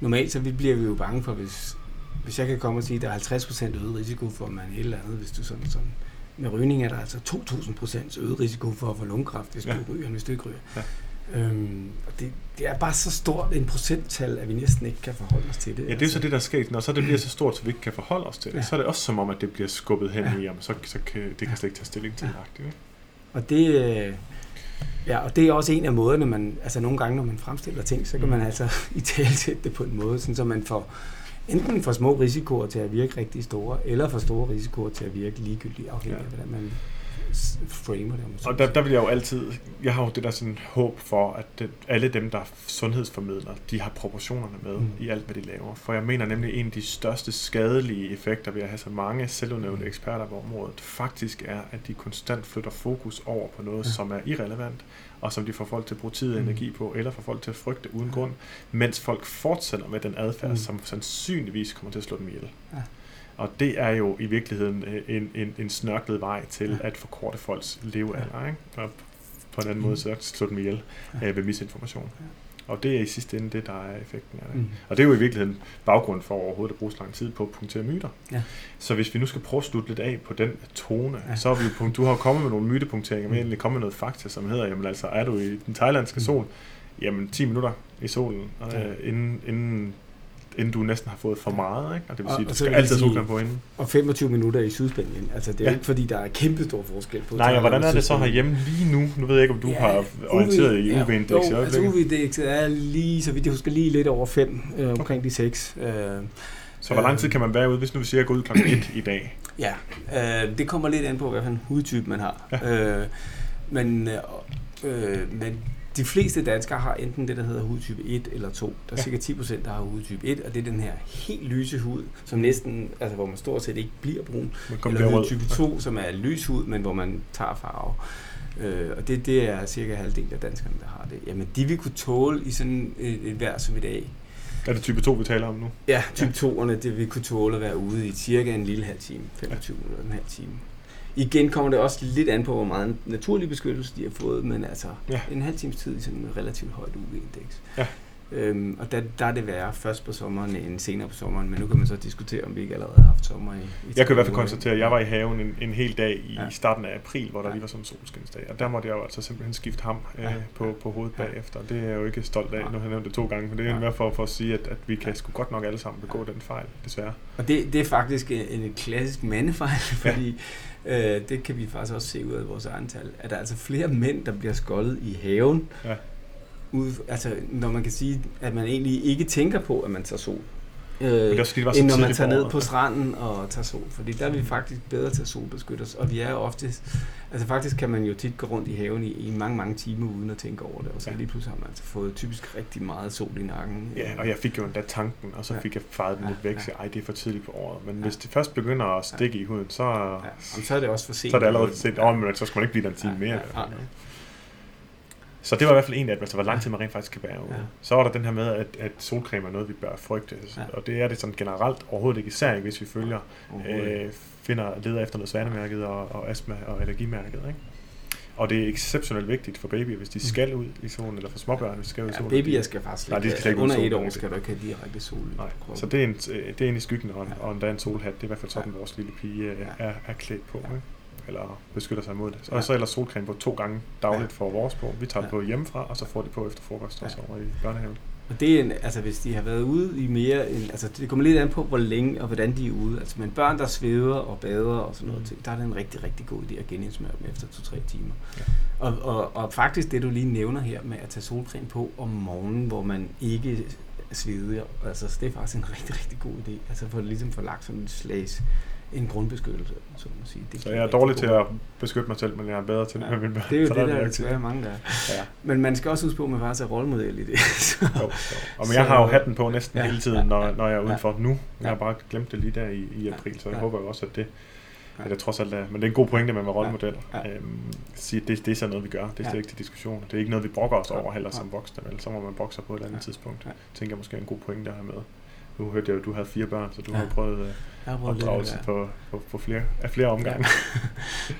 normalt så vi bliver vi jo bange for, hvis, hvis jeg kan komme og sige, at der er 50% øget risiko for, at man et eller andet, hvis du sådan, sådan med rygning er der altså 2.000% øget risiko for at få lungekræft, hvis Ja. du ryger, hvis du ikke ryger. Ja. Øhm, og det, det er bare så stort en procenttal, at vi næsten ikke kan forholde os til det. Ja, det er jo så det, der er sket. Når så det bliver så stort, så vi ikke kan forholde os til det, Ja. ja. så er det også som om, at det bliver skubbet hen Ja. ja. i, om så, så kan, det kan slet ikke tage stilling til. Ja. Ja. Og det, øh, ja, og det er også en af måderne, man, altså nogle gange, når man fremstiller ting, så kan man Mm. altså i tale det på en måde, sådan, så man får enten for små risikoer til at virke rigtig store, eller for store risikoer til at virke ligegyldigt, afhængig af, Ja. hvordan man framer det. så Og der, der vil jeg jo altid, jeg har jo det der sådan håb for, at det, alle dem, der sundhedsformidler, de har proportionerne med Mm. i alt, hvad de laver. For jeg mener nemlig, en af de største skadelige effekter ved at have så mange selvudnævnte eksperter på området, faktisk er, at de konstant flytter fokus over på noget, ja. som er irrelevant, og som de får folk til at bruge tid og energi på, eller får folk til at frygte uden Ja. grund, mens folk fortsætter med den adfærd, Mm. som sandsynligvis kommer til at slå dem ihjel. Ja. Og det er jo i virkeligheden øh, en, en, en snørklet vej til Ja. ja. at forkorte folks levealder, ikke? Og på en anden Mm. måde så slå dem ihjel Ja. øh, ved misinformation. Ja. Og det er i sidste ende det, der er effekten af det. Mm. Og det er jo i virkeligheden baggrund for overhovedet at bruge så lang tid på at punktere myter. Ja. Så hvis vi nu skal prøve at slutte lidt af på den tone, Ja. så er vi jo du har kommet med nogle mytepunkteringer, men Mm. egentlig kommet med noget fakta, som hedder, jamen altså, er du i den thailandske Mm. sol, jamen 10 minutter i solen, øh, Ja. inden, inden, inden du næsten har fået for meget, ikke? Og det vil sige, og du skal altid have solcreme på inden. Og 25 minutter i Sydspanien. Altså, det er ja. Ja. ikke fordi, der er kæmpe stor forskel på Nej, og hvordan er det så herhjemme lige nu? Nu ved jeg ikke, om du Ja, ja, har orienteret i ja, UV-indeks i Jo, altså. UV-indekset er lige, så vidt jeg husker, lige lidt over 5, øh, omkring de 6. Øh, Så hvor lang tid kan man være ude, hvis nu vi siger, at jeg går ud klokken 1 i dag? Ja, øh, det kommer lidt an på, hvad for en hudtype man har. Ja. Øh, men, øh, øh, men de fleste danskere har enten det, der hedder hudtype 1 eller 2. Der er Ja. cirka 10 procent, der har hudtype 1, og det er den her helt lyse hud, som næsten, altså hvor man stort set ikke bliver brun. Eller hudtype 2, som er lys hud, men hvor man tager farve. Øh, og det, det er cirka halvdelen af danskerne, der har det. Jamen, de vil kunne tåle i sådan et, et vejr som i dag, Er det type 2, vi taler om nu? Ja, type 2'erne, det vil kunne tåle at være ude i cirka en lille halv time, 25 ja. minutter, en halv time. Igen kommer det også lidt an på, hvor meget naturlig beskyttelse de har fået, men altså ja. en halv times tid i sådan en relativt højt UV-indeks. Ja. Øhm, og der, der er det værre først på sommeren end senere på sommeren, men nu kan man så diskutere, om vi ikke allerede har haft sommer i, i Jeg kan i hvert fald konstatere, at jeg var i haven en, en hel dag i ja. starten af april, hvor der ja. lige var sådan en solskinsdag, og der måtte jeg jo altså simpelthen skifte ham øh, ja. på, på hovedet ja. bagefter. Det er jeg jo ikke stolt af, nu har jeg nævnt det to gange, men det er mere for, for at sige, at, at vi kan sgu godt nok alle sammen begå ja. den fejl, desværre. Og det, det er faktisk en, en klassisk mandefejl, fordi ja. Øh, det kan vi faktisk også se ud af vores egen tal, at der er altså flere mænd, der bliver skoldet i haven, ja ud, altså, når man kan sige, at man egentlig ikke tænker på, at man tager sol. Øh, også, var end når man tager ned på stranden og tager sol. Fordi der er vi faktisk bedre til at solbeskytte os. Og vi er ofte... Altså faktisk kan man jo tit gå rundt i haven i, i mange, mange timer uden at tænke over det. Og så ja. lige pludselig har man altså fået typisk rigtig meget sol i nakken. Ja, og jeg fik jo endda tanken, og så fik jeg faret den ja, lidt væk. Ja. Så ej, det er for tidligt på året. Men ja. hvis det først begynder at stikke ja. i huden, så... Ja. Jamen, så er det også for sent. Så er det allerede sent. Åh, oh, men så skal man ikke blive den time ja, mere. Ja, ja, ja. Så det var i hvert fald en af dem, altså hvor lang tid man rent faktisk kan være ude. Ja. Så var der den her med, at, at solcreme er noget, vi bør frygte. Ja. Og det er det sådan generelt overhovedet ikke, især ikke, hvis vi følger, øh, finder, leder efter noget svanemærket og, og astma- og allergimærket. Ikke? Og det er exceptionelt vigtigt for babyer, hvis de mm. skal ud i solen, eller for småbørn, hvis de skal ud i solen. Ja, babyer skal faktisk Nej, de skal ikke under et år skal du ikke have direkte sol Nej, så det er, en, det er en i skyggen, og, ja. og endda en solhat. Det er i hvert fald sådan, ja. vores lille pige ja. er, er klædt på. Ikke? Eller beskytter sig imod det. Og ja. så ellers solcreme på to gange dagligt ja. for vores på. Vi tager ja. på hjemmefra, og så får de på efter frokost, ja. også over i børnehaven. Og det er en, altså hvis de har været ude i mere, en, altså det kommer lidt an på, hvor længe og hvordan de er ude. Altså men børn, der sveder og bader og sådan noget, mm. der er det en rigtig, rigtig god idé at genindsmøre dem efter 2-3 timer. Ja. Og, og, og faktisk det, du lige nævner her med at tage solcreme på om morgenen, hvor man ikke sveder, altså det er faktisk en rigtig, rigtig god idé. Altså for ligesom få lagt sådan en slags en grundbeskyttelse, så man sige. Det så jeg er dårlig til at beskytte mig selv, men jeg er bedre til ja, med mine børn. Det er jo det, der, der er desværre mange, der ja. Men man skal også huske på, at man faktisk er rollemodel i det. så. Jo, jo. Og men jeg har jo hatten på næsten ja, hele tiden, ja, når, når jeg er udenfor ja, nu. Jeg har bare glemt det lige der i, i april, så jeg ja. håber jo også, at det, Ja. Eller trods alt, men det er en god pointe med at være rollemodel. Ja. Ja. Øhm, sige, det, det er sådan noget, vi gør. Det er ja. ikke til diskussion. Det er ikke noget, vi brokker os over heller som voksne. Vel? Så må man bokse på et andet ja. tidspunkt. Ja. Tænker jeg måske er en god pointe at have med. Nu hørte jeg jo, at du havde fire børn, så du ja. har prøvet øh, opdragelse ja. på, på, på flere, af flere omgange. Ja.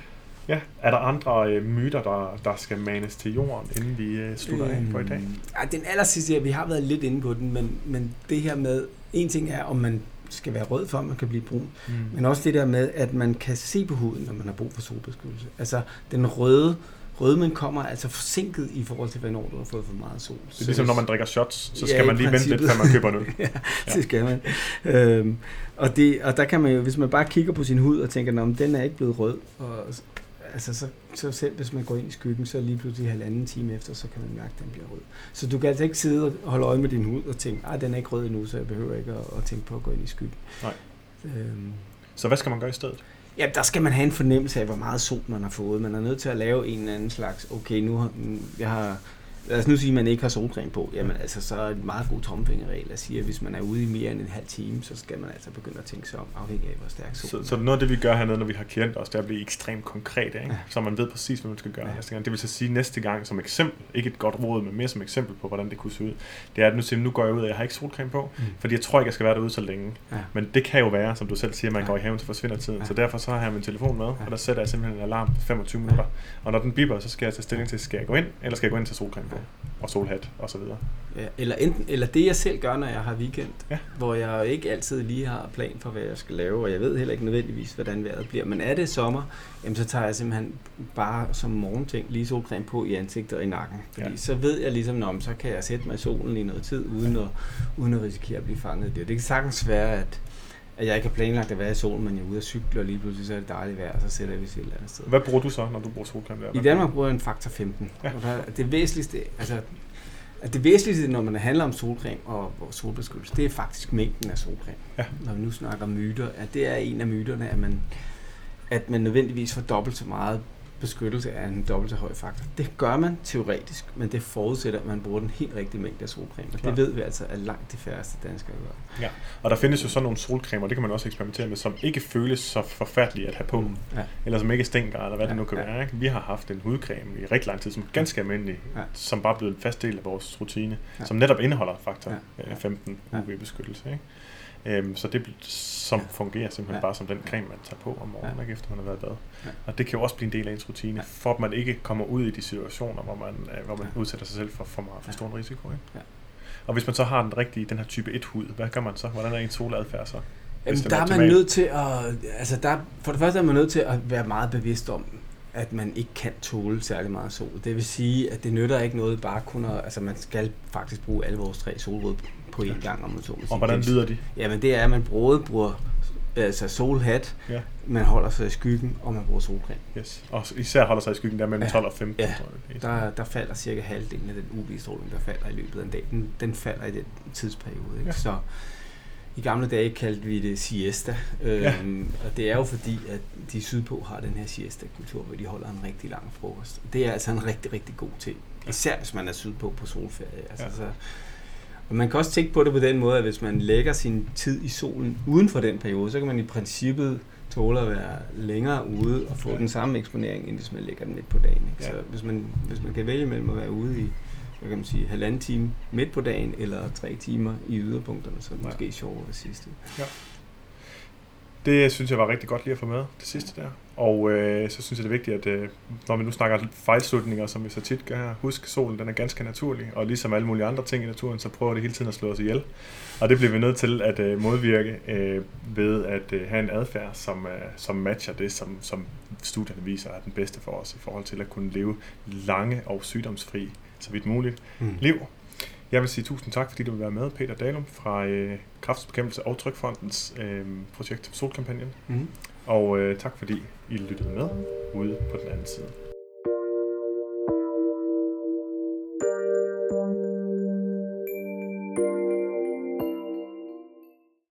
ja. Er der andre øh, myter, der, der skal manes til jorden, inden vi øh, slutter øhm, af på i dag? Øhm, ja, den aller sidste, vi har været lidt inde på den, men, men det her med, en ting er, om man skal være rød for, at man kan blive brun. Mm. Men også det der med, at man kan se på huden, når man har brug for solbeskyttelse. Altså den røde rødmen kommer altså forsinket i forhold til, hvornår du har fået for meget sol. Det er ligesom, når man drikker shots, så skal ja, man lige vente lidt, før man køber noget. ja, ja, det skal man. Øhm, og, det, og der kan man jo, hvis man bare kigger på sin hud og tænker, at den er ikke blevet rød, og, altså så, så selv hvis man går ind i skyggen, så lige pludselig halvanden time efter, så kan man mærke, at den bliver rød. Så du kan altså ikke sidde og holde øje med din hud og tænke, at den er ikke rød endnu, så jeg behøver ikke at, at tænke på at gå ind i skyggen. Nej. Øhm, så hvad skal man gøre i stedet? Ja, der skal man have en fornemmelse af, hvor meget sol man har fået. Man er nødt til at lave en eller anden slags, okay, nu har jeg har lad os nu sige, at man ikke har solcreme på, jamen altså, så er det en meget god tomfingerregel at sige, at hvis man er ude i mere end en halv time, så skal man altså begynde at tænke sig om, afhængig af, hvor stærk solen så, så noget af det, vi gør hernede, når vi har klienter også, det er at blive ekstremt konkret, ikke? Ja. så man ved præcis, hvad man skal gøre ja. næste gang. Det vil så sige næste gang som eksempel, ikke et godt råd, men mere som eksempel på, hvordan det kunne se ud, det er, at nu, siger, nu går jeg ud, og jeg har ikke solcreme på, mm. fordi jeg tror ikke, jeg skal være derude så længe. Ja. Men det kan jo være, som du selv siger, at man ja. går i haven, så forsvinder tiden. Ja. Så derfor så har jeg min telefon med, og der sætter jeg simpelthen en alarm 25 minutter. Og når den biber, så skal jeg tage stilling til, skal jeg gå ind, eller skal jeg gå ind til solcreme på? Og solhat og så videre. Ja, eller, enten, eller det jeg selv gør, når jeg har weekend, ja. hvor jeg ikke altid lige har plan for, hvad jeg skal lave, og jeg ved heller ikke nødvendigvis, hvordan vejret bliver. Men er det sommer, jamen, så tager jeg simpelthen bare som morgenting lige solcreme på i ansigtet og i nakken. Fordi ja. så ved jeg ligesom, om så kan jeg sætte mig i solen i noget tid, uden, ja. at, uden at risikere at blive fanget i det. Det kan sagtens være, at at jeg ikke har planlagt at være i solen, men jeg er ude at cykle, og lige pludselig så er det dejligt vejr, og så sætter vi os et eller andet sted. Hvad bruger du så, når du bruger solcreme? I Danmark bruger jeg en faktor 15. Ja. Det væsentligste, altså at det væsentligste, når man handler om solcreme og solbeskyttelse, det er faktisk mængden af solcreme. Ja. Når vi nu snakker myter, at det er en af myterne, at man, at man nødvendigvis får dobbelt så meget beskyttelse er en dobbelt så høj faktor. Det gør man teoretisk, men det forudsætter, at man bruger den helt rigtige mængde af solcreme. Og det ved vi altså, at langt de færreste danskere gør. Ja, og der findes jo sådan nogle solcremer, det kan man også eksperimentere med, som ikke føles så forfærdelige at have på. Mm. Ja. Eller som ikke stinker, eller hvad ja, det nu kan ja. være. Ikke? Vi har haft en hudcreme i rigtig lang tid, som er ganske almindelig, ja. som bare er blevet en fast del af vores rutine, ja. som netop indeholder faktor ja. 15 UV-beskyttelse. Ikke? Øhm, så det som ja. fungerer simpelthen ja. bare som den creme, man tager på om morgenen, ja. efter man har været bad. Ja. Og det kan jo også blive en del af ens rutine, ja. for at man ikke kommer ud i de situationer, hvor man, øh, hvor man ja. udsætter sig selv for for, meget, for stor en risiko. Ikke? Ja. Og hvis man så har den rigtige, den her type 1-hud, hvad gør man så? Hvordan er ens soladfærd så? Jamen, der er, er man nødt til at, altså der, for det første er man nødt til at være meget bevidst om, at man ikke kan tåle særlig meget sol. Det vil sige, at det nytter ikke noget bare kun at, altså man skal faktisk bruge alle vores tre solrøde på én gang, om man så må sige. Og hvordan lyder de? Jamen det er, at man både bruger altså solhat, ja. man holder sig i skyggen, og man bruger solcreme. Yes. Og især holder sig i skyggen, der mellem ja. 12 og 15. Ja. Der, der falder cirka halvdelen af den UV-stråling, der falder i løbet af en dag. Den, den falder i den tidsperiode. Ikke? Ja. Så i gamle dage kaldte vi det siesta, øhm, ja. og det er jo fordi, at de sydpå har den her siesta-kultur, hvor de holder en rigtig lang frokost. Det er altså en rigtig, rigtig god ting. Især hvis man er sydpå på solferie. Altså, ja. så, og man kan også tænke på det på den måde, at hvis man lægger sin tid i solen uden for den periode, så kan man i princippet tåle at være længere ude og få ja. den samme eksponering, end hvis man lægger den midt på dagen. Ikke? Ja. Så hvis man, hvis man kan vælge mellem at være ude i hvad kan man sige, halvanden time midt på dagen, eller tre timer i yderpunkterne, så er det ja. måske sjovere det sidste. Ja. Det synes jeg var rigtig godt lige at få med, det sidste der. Og øh, så synes jeg, det er vigtigt, at øh, når vi nu snakker fejlslutninger, som vi så tit gør her, husk, solen den er ganske naturlig, og ligesom alle mulige andre ting i naturen, så prøver det hele tiden at slå os ihjel. Og det bliver vi nødt til at øh, modvirke øh, ved at øh, have en adfærd, som, øh, som matcher det, som, som studierne viser er den bedste for os i forhold til at kunne leve lange og sygdomsfri, så vidt muligt, mm. liv. Jeg vil sige tusind tak, fordi du vil være med, Peter Dalum fra øh, Kræftbekæmpelse og Trykfondens øh, projekt Solkampagnen. Mm. Og øh, tak fordi I lyttede med ude på den anden side.